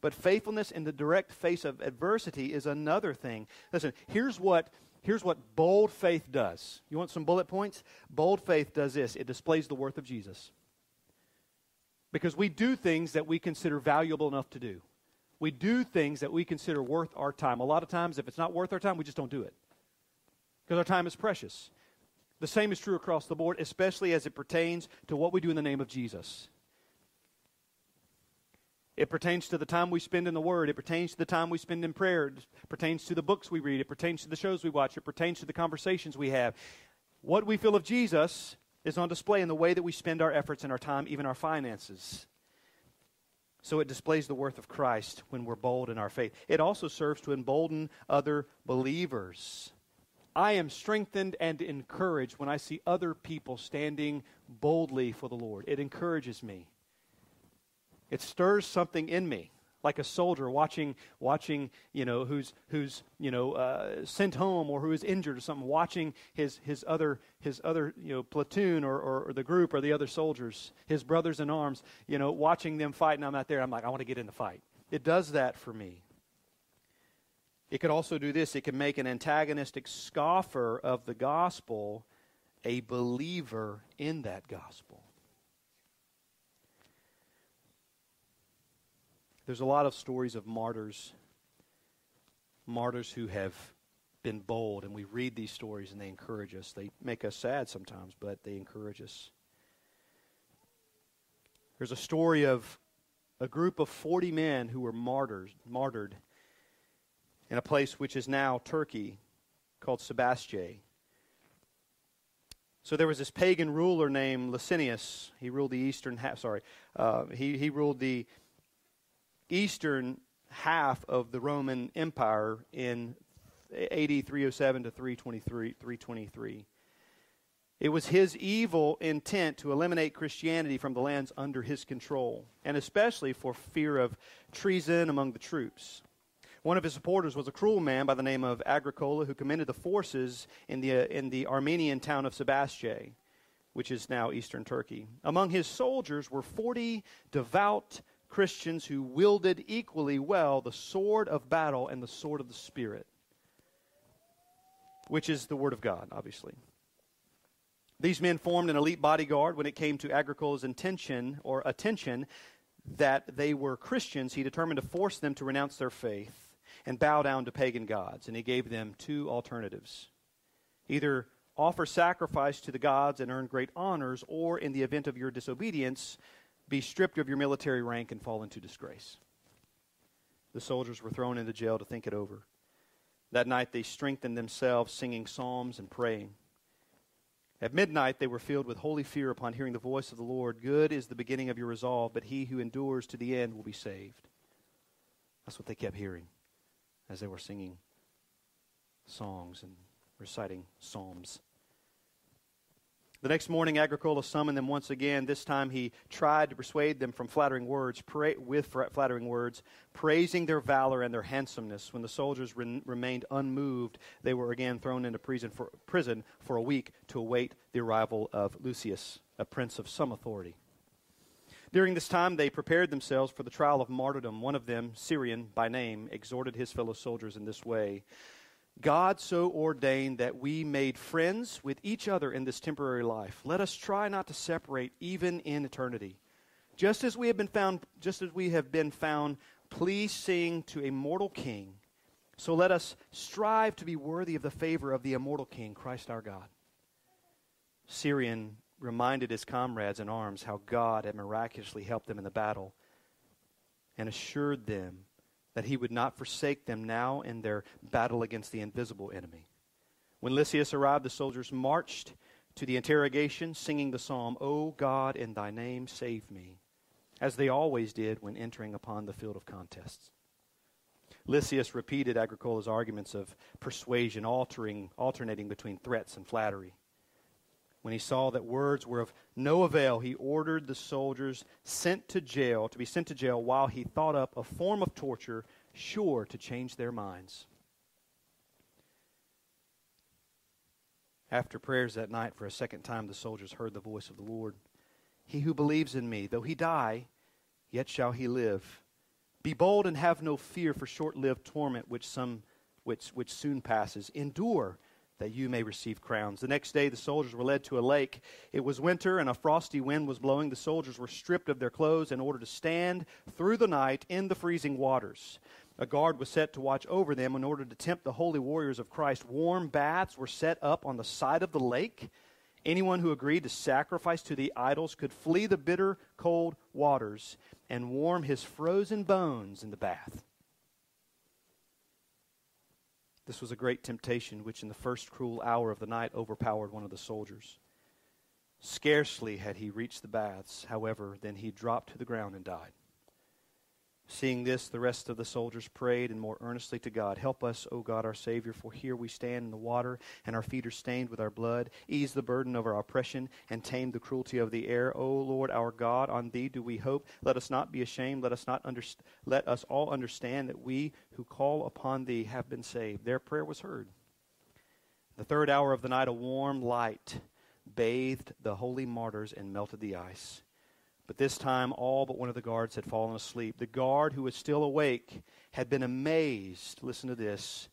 But faithfulness in the direct face of adversity is another thing. Listen, here's what Here's what bold faith does. You want some bullet points? Bold faith does this it displays the worth of Jesus. Because we do things that we consider valuable enough to do. We do things that we consider worth our time. A lot of times, if it's not worth our time, we just don't do it. Because our time is precious. The same is true across the board, especially as it pertains to what we do in the name of Jesus. It pertains to the time we spend in the Word. It pertains to the time we spend in prayer. It pertains to the books we read. It pertains to the shows we watch. It pertains to the conversations we have. What we feel of Jesus is on display in the way that we spend our efforts and our time, even our finances. So it displays the worth of Christ when we're bold in our faith. It also serves to embolden other believers. I am strengthened and encouraged when I see other people standing boldly for the Lord. It encourages me. It stirs something in me, like a soldier watching, watching, you know, who's, who's, you know, uh, sent home or who is injured or something, watching his, his other, his other, you know, platoon or, or, or the group or the other soldiers, his brothers in arms, you know, watching them fight, and I'm out there. I'm like, I want to get in the fight. It does that for me. It could also do this. It can make an antagonistic scoffer of the gospel a believer in that gospel. There's a lot of stories of martyrs, martyrs who have been bold, and we read these stories and they encourage us. They make us sad sometimes, but they encourage us. There's a story of a group of 40 men who were martyrs, martyred in a place which is now Turkey called Sebaste. So there was this pagan ruler named Licinius. He ruled the eastern half. Sorry, uh, he he ruled the eastern half of the Roman Empire in AD 307 to 323, 323. It was his evil intent to eliminate Christianity from the lands under his control, and especially for fear of treason among the troops. One of his supporters was a cruel man by the name of Agricola who commanded the forces in the, uh, in the Armenian town of Sebaste, which is now eastern Turkey. Among his soldiers were 40 devout Christians who wielded equally well the sword of battle and the sword of the Spirit, which is the Word of God, obviously. These men formed an elite bodyguard when it came to Agricola's intention or attention that they were Christians. He determined to force them to renounce their faith and bow down to pagan gods. And he gave them two alternatives either offer sacrifice to the gods and earn great honors, or in the event of your disobedience, be stripped of your military rank and fall into disgrace. The soldiers were thrown into jail to think it over. That night they strengthened themselves, singing psalms and praying. At midnight they were filled with holy fear upon hearing the voice of the Lord. Good is the beginning of your resolve, but he who endures to the end will be saved. That's what they kept hearing as they were singing songs and reciting psalms. The next morning, Agricola summoned them once again. This time, he tried to persuade them from flattering words, with flattering words, praising their valor and their handsomeness. When the soldiers re- remained unmoved, they were again thrown into prison for, prison for a week to await the arrival of Lucius, a prince of some authority. During this time, they prepared themselves for the trial of martyrdom. One of them, Cyrion by name, exhorted his fellow soldiers in this way God so ordained that we made friends with each other in this temporary life. Let us try not to separate even in eternity. Just as we have been found just as we have been found pleasing to a mortal king, so let us strive to be worthy of the favor of the immortal king, Christ our God. Cyrion reminded his comrades in arms how God had miraculously helped them in the battle and assured them that he would not forsake them now in their battle against the invisible enemy. When Lysias arrived, the soldiers marched to the interrogation, singing the psalm, O God, in thy name save me, as they always did when entering upon the field of contests. Lysias repeated Agricola's arguments of persuasion, altering, alternating between threats and flattery. When he saw that words were of no avail, he ordered the soldiers sent to jail to be sent to jail while he thought up a form of torture sure to change their minds. After prayers that night for a second time the soldiers heard the voice of the Lord. He who believes in me, though he die, yet shall he live. Be bold and have no fear for short-lived torment which some which which soon passes. Endure that you may receive crowns. The next day the soldiers were led to a lake. It was winter and a frosty wind was blowing. The soldiers were stripped of their clothes in order to stand through the night in the freezing waters. A guard was set to watch over them in order to tempt the holy warriors of Christ. Warm baths were set up on the side of the lake. Anyone who agreed to sacrifice to the idols could flee the bitter cold waters and warm his frozen bones in the bath. This was a great temptation, which in the first cruel hour of the night overpowered one of the soldiers. Scarcely had he reached the baths, however, than he dropped to the ground and died. Seeing this, the rest of the soldiers prayed and more earnestly to God, Help us, O God our Savior, for here we stand in the water, and our feet are stained with our blood. Ease the burden of our oppression, and tame the cruelty of the air. O Lord our God, on thee do we hope. Let us not be ashamed. Let us, not underst- let us all understand that we who call upon thee have been saved. Their prayer was heard. The third hour of the night, a warm light bathed the holy martyrs and melted the ice. But this time, all but one of the guards had fallen asleep. The guard who was still awake had been amazed, listen to this,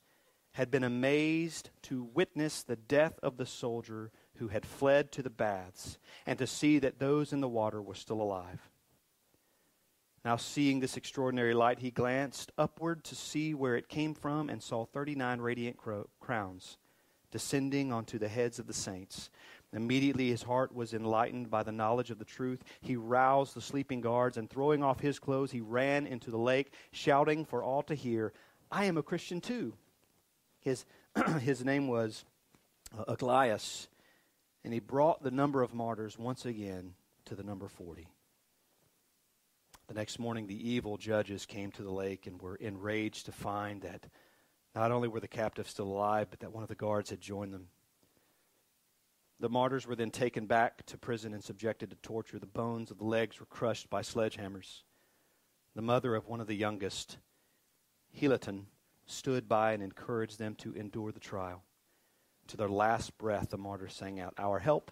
had been amazed to witness the death of the soldier who had fled to the baths and to see that those in the water were still alive. Now, seeing this extraordinary light, he glanced upward to see where it came from and saw 39 radiant crowns descending onto the heads of the saints. Immediately his heart was enlightened by the knowledge of the truth. He roused the sleeping guards, and throwing off his clothes, he ran into the lake, shouting for all to hear, I am a Christian too. His, his name was uh, and he brought the number of martyrs once again to the number 40. The next morning, the evil judges came to the lake and were enraged to find that not only were the captives still alive, but that one of the guards had joined them. The martyrs were then taken back to prison and subjected to torture. The bones of the legs were crushed by sledgehammers. The mother of one of the youngest, Meliton, stood by and encouraged them to endure the trial. To their last breath, the martyrs sang out, Our help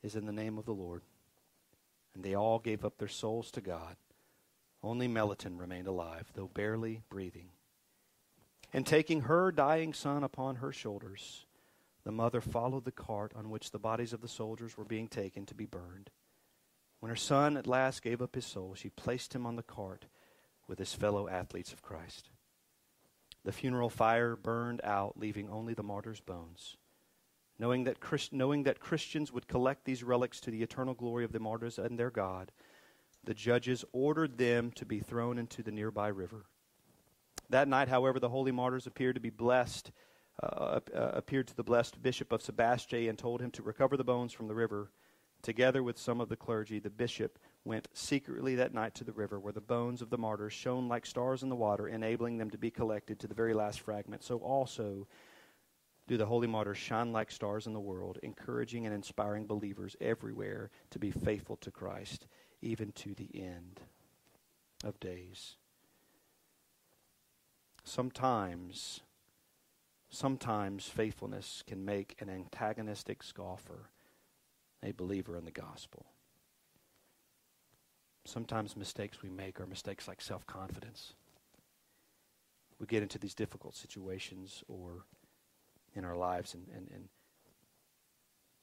is in the name of the Lord. And they all gave up their souls to God. Only Meliton remained alive, though barely breathing. And taking her dying son upon her shoulders, the mother followed the cart on which the bodies of the soldiers were being taken to be burned. When her son at last gave up his soul, she placed him on the cart with his fellow athletes of Christ. The funeral fire burned out, leaving only the martyr's bones. Knowing that, Christ, knowing that Christians would collect these relics to the eternal glory of the martyrs and their God, the judges ordered them to be thrown into the nearby river. That night, however, the holy martyrs appeared to be blessed uh, uh, appeared to the blessed bishop of Sebaste and told him to recover the bones from the river. Together with some of the clergy, the bishop went secretly that night to the river where the bones of the martyrs shone like stars in the water, enabling them to be collected to the very last fragment. So also do the holy martyrs shine like stars in the world, encouraging and inspiring believers everywhere to be faithful to Christ, even to the end of days. Sometimes Sometimes faithfulness can make an antagonistic scoffer a believer in the gospel. Sometimes mistakes we make are mistakes like self confidence. We get into these difficult situations or in our lives, and, and, and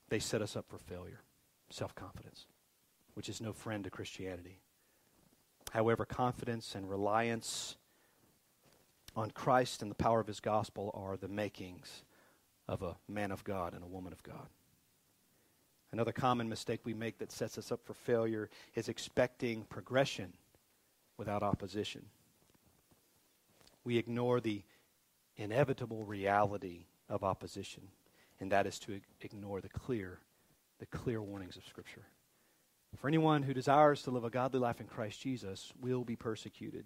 they set us up for failure. Self confidence, which is no friend to Christianity. However, confidence and reliance on Christ and the power of his gospel are the makings of a man of God and a woman of God. Another common mistake we make that sets us up for failure is expecting progression without opposition. We ignore the inevitable reality of opposition, and that is to ignore the clear, the clear warnings of Scripture. For anyone who desires to live a godly life in Christ Jesus will be persecuted.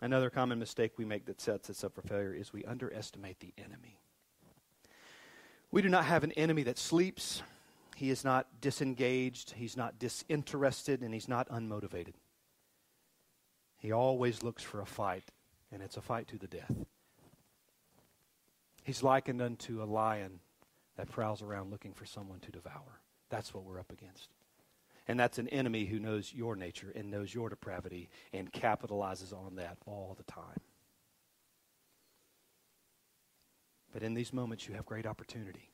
Another common mistake we make that sets us up for failure is we underestimate the enemy. We do not have an enemy that sleeps. He is not disengaged, he's not disinterested, and he's not unmotivated. He always looks for a fight, and it's a fight to the death. He's likened unto a lion that prowls around looking for someone to devour. That's what we're up against. And that's an enemy who knows your nature and knows your depravity and capitalizes on that all the time. But in these moments, you have great opportunity.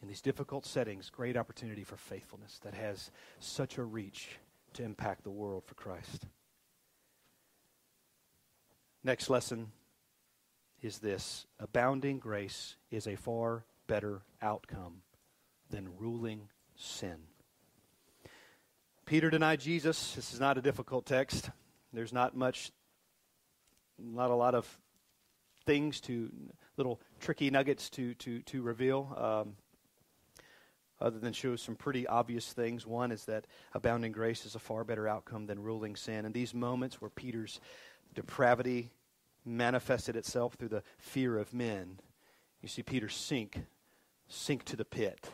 In these difficult settings, great opportunity for faithfulness that has such a reach to impact the world for Christ. Next lesson is this abounding grace is a far better outcome than ruling sin. Peter denied Jesus. This is not a difficult text. There's not much, not a lot of things to, little tricky nuggets to, to, to reveal, um, other than show some pretty obvious things. One is that abounding grace is a far better outcome than ruling sin. And these moments where Peter's depravity manifested itself through the fear of men, you see Peter sink, sink to the pit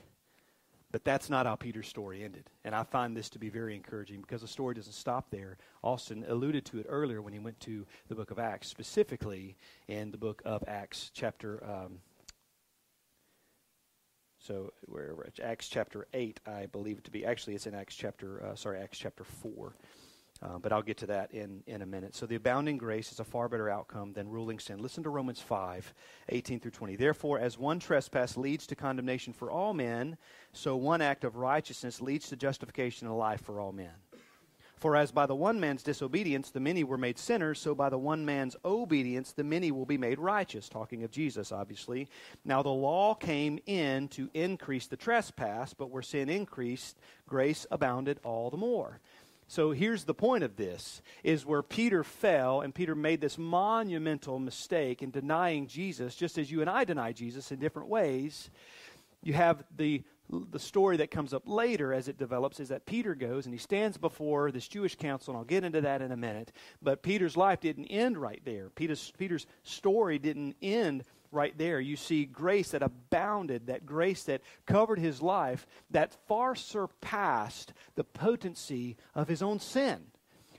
but that's not how Peter's story ended. And I find this to be very encouraging because the story doesn't stop there. Austin alluded to it earlier when he went to the book of Acts, specifically in the book of Acts, chapter. Um, so where Acts chapter eight, I believe it to be. Actually, it's in Acts chapter. Uh, sorry, Acts chapter four. Uh, but I'll get to that in, in a minute. So the abounding grace is a far better outcome than ruling sin. Listen to Romans 5, 18 through 20. Therefore, as one trespass leads to condemnation for all men, so one act of righteousness leads to justification and life for all men. For as by the one man's disobedience the many were made sinners, so by the one man's obedience the many will be made righteous. Talking of Jesus, obviously. Now the law came in to increase the trespass, but where sin increased, grace abounded all the more. So here's the point of this is where Peter fell and Peter made this monumental mistake in denying Jesus just as you and I deny Jesus in different ways. You have the the story that comes up later as it develops is that Peter goes and he stands before this Jewish council, and I'll get into that in a minute. But Peter's life didn't end right there. Peter's, Peter's story didn't end right there. You see grace that abounded, that grace that covered his life, that far surpassed the potency of his own sin.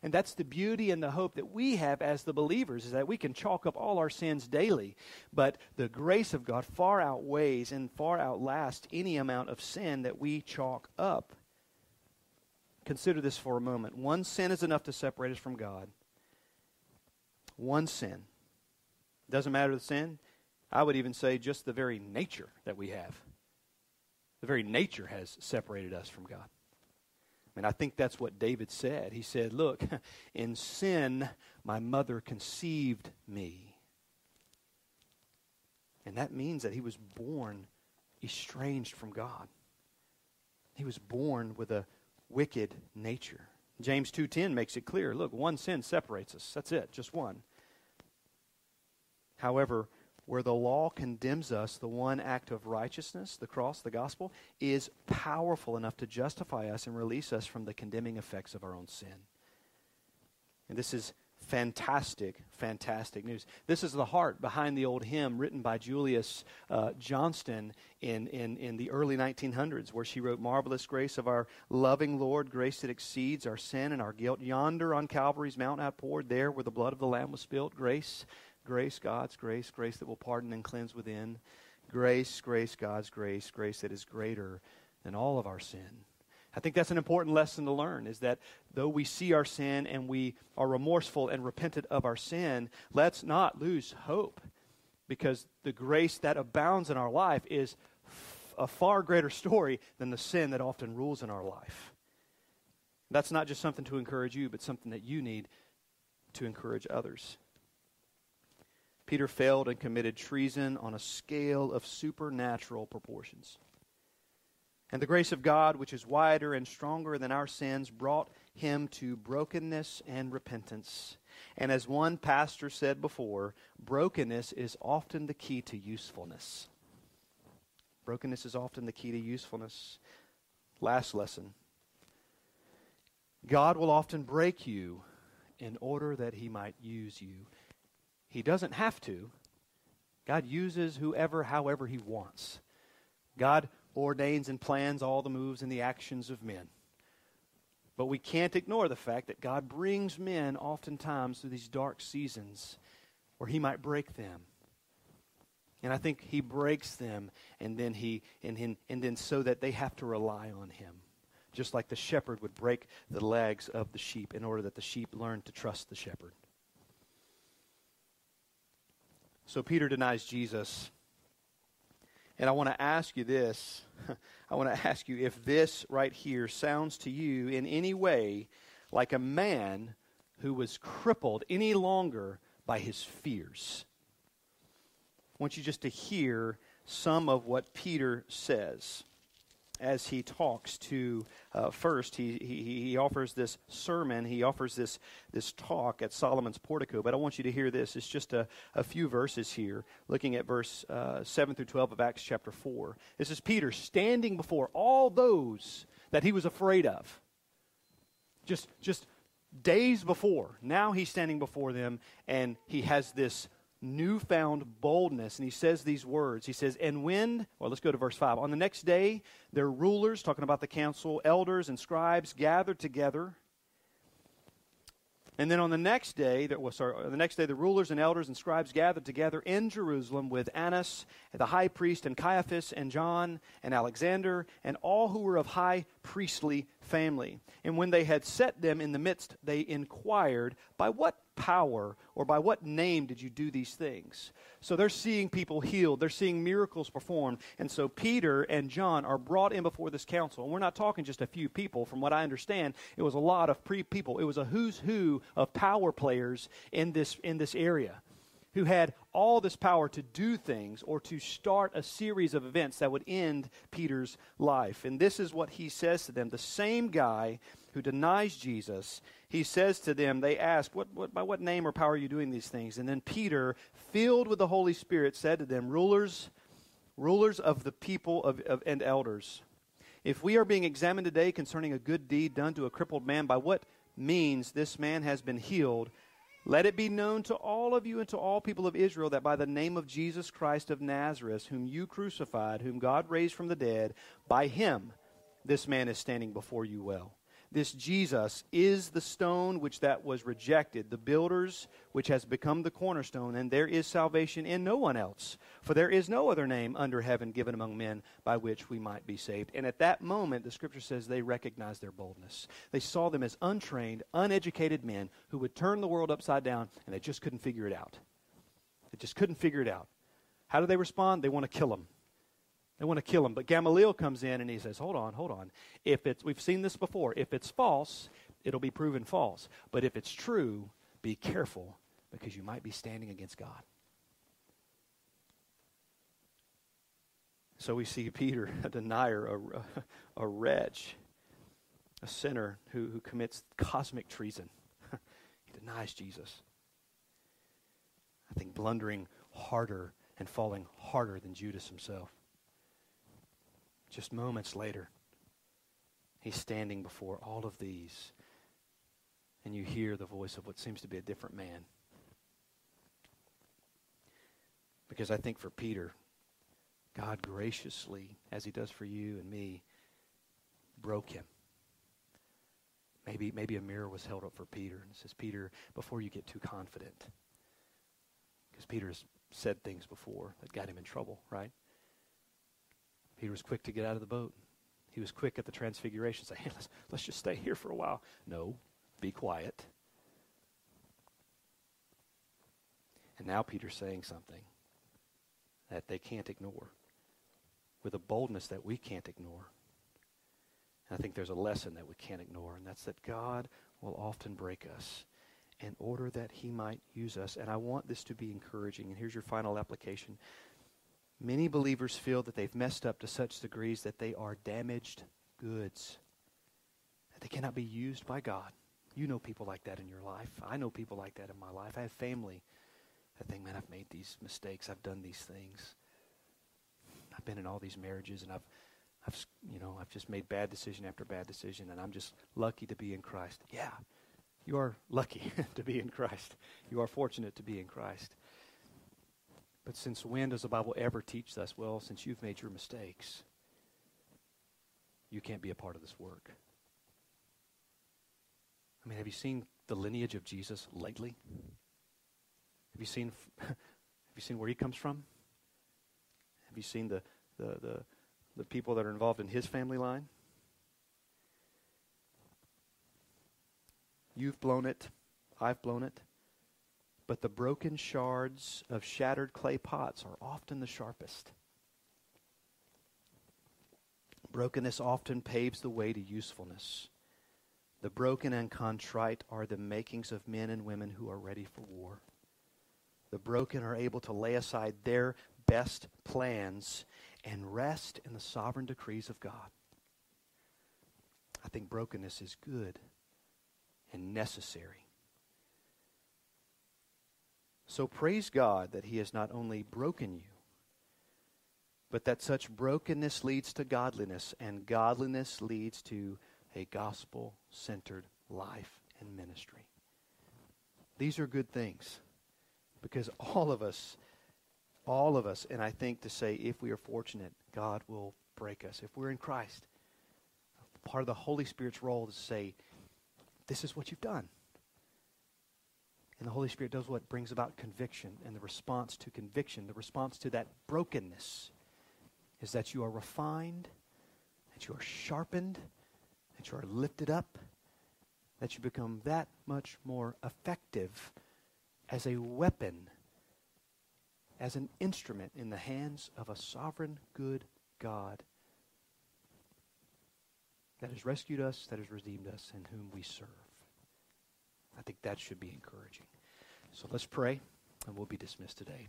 And that's the beauty and the hope that we have as the believers is that we can chalk up all our sins daily, but the grace of God far outweighs and far outlasts any amount of sin that we chalk up. Consider this for a moment. One sin is enough to separate us from God. One sin. Doesn't matter the sin. I would even say just the very nature that we have. The very nature has separated us from God. I mean, I think that's what David said. He said, Look, in sin, my mother conceived me. And that means that he was born estranged from God. He was born with a wicked nature. James 2:10 makes it clear. Look, one sin separates us. That's it, just one. However, where the law condemns us, the one act of righteousness, the cross, the gospel, is powerful enough to justify us and release us from the condemning effects of our own sin. And this is fantastic, fantastic news. This is the heart behind the old hymn written by Julius uh, Johnston in, in, in the early 1900s, where she wrote, Marvelous grace of our loving Lord, grace that exceeds our sin and our guilt. Yonder on Calvary's mount outpoured, there where the blood of the Lamb was spilt, grace Grace, God's grace, grace that will pardon and cleanse within. Grace, grace, God's grace, grace that is greater than all of our sin. I think that's an important lesson to learn is that though we see our sin and we are remorseful and repentant of our sin, let's not lose hope because the grace that abounds in our life is a far greater story than the sin that often rules in our life. That's not just something to encourage you, but something that you need to encourage others. Peter failed and committed treason on a scale of supernatural proportions. And the grace of God, which is wider and stronger than our sins, brought him to brokenness and repentance. And as one pastor said before, brokenness is often the key to usefulness. Brokenness is often the key to usefulness. Last lesson God will often break you in order that he might use you. He doesn't have to. God uses whoever, however He wants. God ordains and plans all the moves and the actions of men. But we can't ignore the fact that God brings men oftentimes through these dark seasons where He might break them. And I think He breaks them and then He and, and, and then so that they have to rely on Him. Just like the shepherd would break the legs of the sheep in order that the sheep learn to trust the shepherd. So Peter denies Jesus. And I want to ask you this. I want to ask you if this right here sounds to you in any way like a man who was crippled any longer by his fears. I want you just to hear some of what Peter says as he talks to uh, first he, he, he offers this sermon he offers this, this talk at solomon's portico. But i want you to hear this. It's just a, a few verses here looking at verse uh, 7 through 12 of acts chapter 4 this is peter standing before all those that he was afraid of. Just just days before. Now he's standing before them and he has this newfound boldness. And he says these words. He says, And when, well, let's go to verse 5. On the next day, their rulers, talking about the council, elders, and scribes gathered together and then on the next day, well, sorry, the next day, the rulers and elders and scribes gathered together in Jerusalem with Annas, the high priest, and Caiaphas, and John, and Alexander, and all who were of high priestly family. And when they had set them in the midst, they inquired, By what power or by what name did you do these things? So they're seeing people healed, they're seeing miracles performed. And so Peter and John are brought in before this council. And we're not talking just a few people. From what I understand, it was a lot of pre- people. It was a who's who of power players in this, in this area who had all this power to do things or to start a series of events that would end Peter's life. And this is what he says to them. The same guy who denies Jesus, he says to them, they ask, what, what, By what name or power are you doing these things? And then Peter, filled with the Holy Spirit, said to them, Rulers, rulers of the people of, of, and elders, if we are being examined today concerning a good deed done to a crippled man, by what means this man has been healed, let it be known to all of you and to all people of Israel that by the name of Jesus Christ of Nazareth, whom you crucified, whom God raised from the dead, by him this man is standing before you well. This Jesus is the stone which that was rejected, the builders which has become the cornerstone, and there is salvation in no one else. For there is no other name under heaven given among men by which we might be saved. And at that moment, the scripture says they recognized their boldness. They saw them as untrained, uneducated men who would turn the world upside down, and they just couldn't figure it out. They just couldn't figure it out. How do they respond? They want to kill them. They want to kill him. But Gamaliel comes in and he says, Hold on, hold on. If it's, we've seen this before. If it's false, it'll be proven false. But if it's true, be careful because you might be standing against God. So we see Peter, a denier, a, a wretch, a sinner who, who commits cosmic treason. he denies Jesus. I think blundering harder and falling harder than Judas himself. Just moments later, he's standing before all of these, and you hear the voice of what seems to be a different man. Because I think for Peter, God graciously, as he does for you and me, broke him. Maybe, maybe a mirror was held up for Peter and says, Peter, before you get too confident, because Peter has said things before that got him in trouble, right? He was quick to get out of the boat. He was quick at the transfiguration, say, hey, let's, let's just stay here for a while. No, be quiet. And now Peter's saying something that they can't ignore with a boldness that we can't ignore. And I think there's a lesson that we can't ignore, and that's that God will often break us in order that he might use us. And I want this to be encouraging. And here's your final application. Many believers feel that they've messed up to such degrees that they are damaged goods, that they cannot be used by God. You know people like that in your life. I know people like that in my life. I have family that think, man, I've made these mistakes. I've done these things. I've been in all these marriages, and I've, I've, you know, I've just made bad decision after bad decision, and I'm just lucky to be in Christ. Yeah, you are lucky to be in Christ. You are fortunate to be in Christ. But since when does the Bible ever teach us? Well, since you've made your mistakes, you can't be a part of this work. I mean, have you seen the lineage of Jesus lately? Have you seen have you seen where he comes from? Have you seen the, the, the, the people that are involved in his family line? You've blown it. I've blown it. But the broken shards of shattered clay pots are often the sharpest. Brokenness often paves the way to usefulness. The broken and contrite are the makings of men and women who are ready for war. The broken are able to lay aside their best plans and rest in the sovereign decrees of God. I think brokenness is good and necessary. So praise God that He has not only broken you, but that such brokenness leads to godliness, and godliness leads to a gospel centered life and ministry. These are good things because all of us, all of us, and I think to say if we are fortunate, God will break us. If we're in Christ, part of the Holy Spirit's role is to say, this is what you've done. And the Holy Spirit does what brings about conviction. And the response to conviction, the response to that brokenness, is that you are refined, that you are sharpened, that you are lifted up, that you become that much more effective as a weapon, as an instrument in the hands of a sovereign, good God that has rescued us, that has redeemed us, and whom we serve. I think that should be encouraging. So let's pray, and we'll be dismissed today.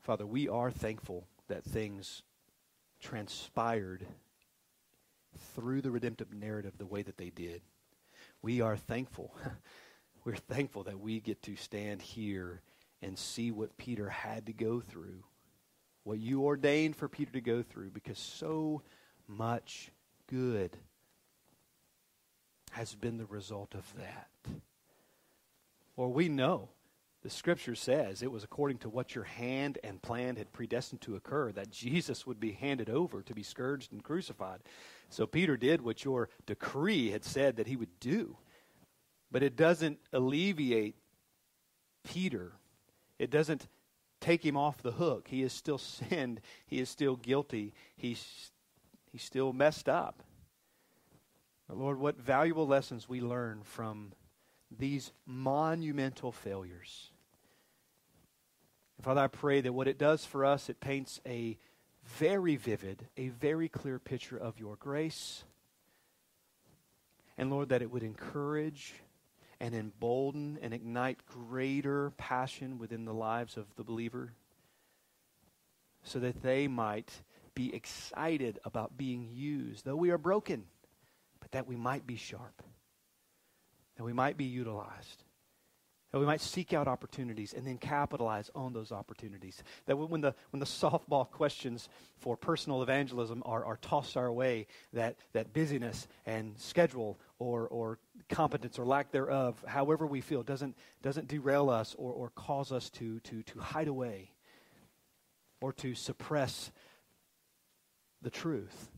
Father, we are thankful that things transpired through the redemptive narrative the way that they did. We are thankful. We're thankful that we get to stand here and see what Peter had to go through, what you ordained for Peter to go through, because so much good has been the result of that. Or we know the scripture says it was according to what your hand and plan had predestined to occur that Jesus would be handed over to be scourged and crucified. So Peter did what your decree had said that he would do. But it doesn't alleviate Peter. It doesn't take him off the hook. He is still sinned. He is still guilty. He's, he's still messed up. Lord, what valuable lessons we learn from these monumental failures. Father, I pray that what it does for us, it paints a very vivid, a very clear picture of your grace. And Lord, that it would encourage and embolden and ignite greater passion within the lives of the believer so that they might be excited about being used, though we are broken, but that we might be sharp, that we might be utilized that we might seek out opportunities and then capitalize on those opportunities. That when the, when the softball questions for personal evangelism are, are tossed our way, that, that busyness and schedule or, or competence or lack thereof, however we feel, doesn't, doesn't derail us or, or cause us to, to, to hide away or to suppress the truth.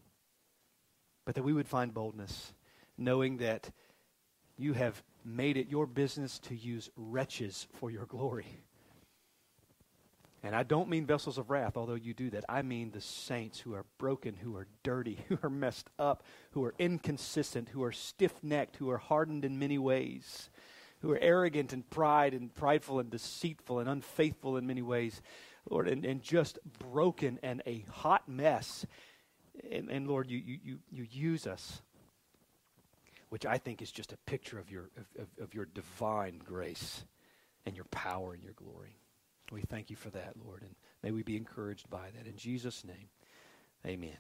But that we would find boldness, knowing that you have made it your business to use wretches for your glory. And I don't mean vessels of wrath, although you do that. I mean the saints who are broken, who are dirty, who are messed up, who are inconsistent, who are stiff necked, who are hardened in many ways, who are arrogant and pride and prideful and deceitful and unfaithful in many ways, Lord, and, and just broken and a hot mess. And, and Lord, you, you, you use us which I think is just a picture of your, of, of, of your divine grace and your power and your glory. We thank you for that, Lord, and may we be encouraged by that. In Jesus' name, amen.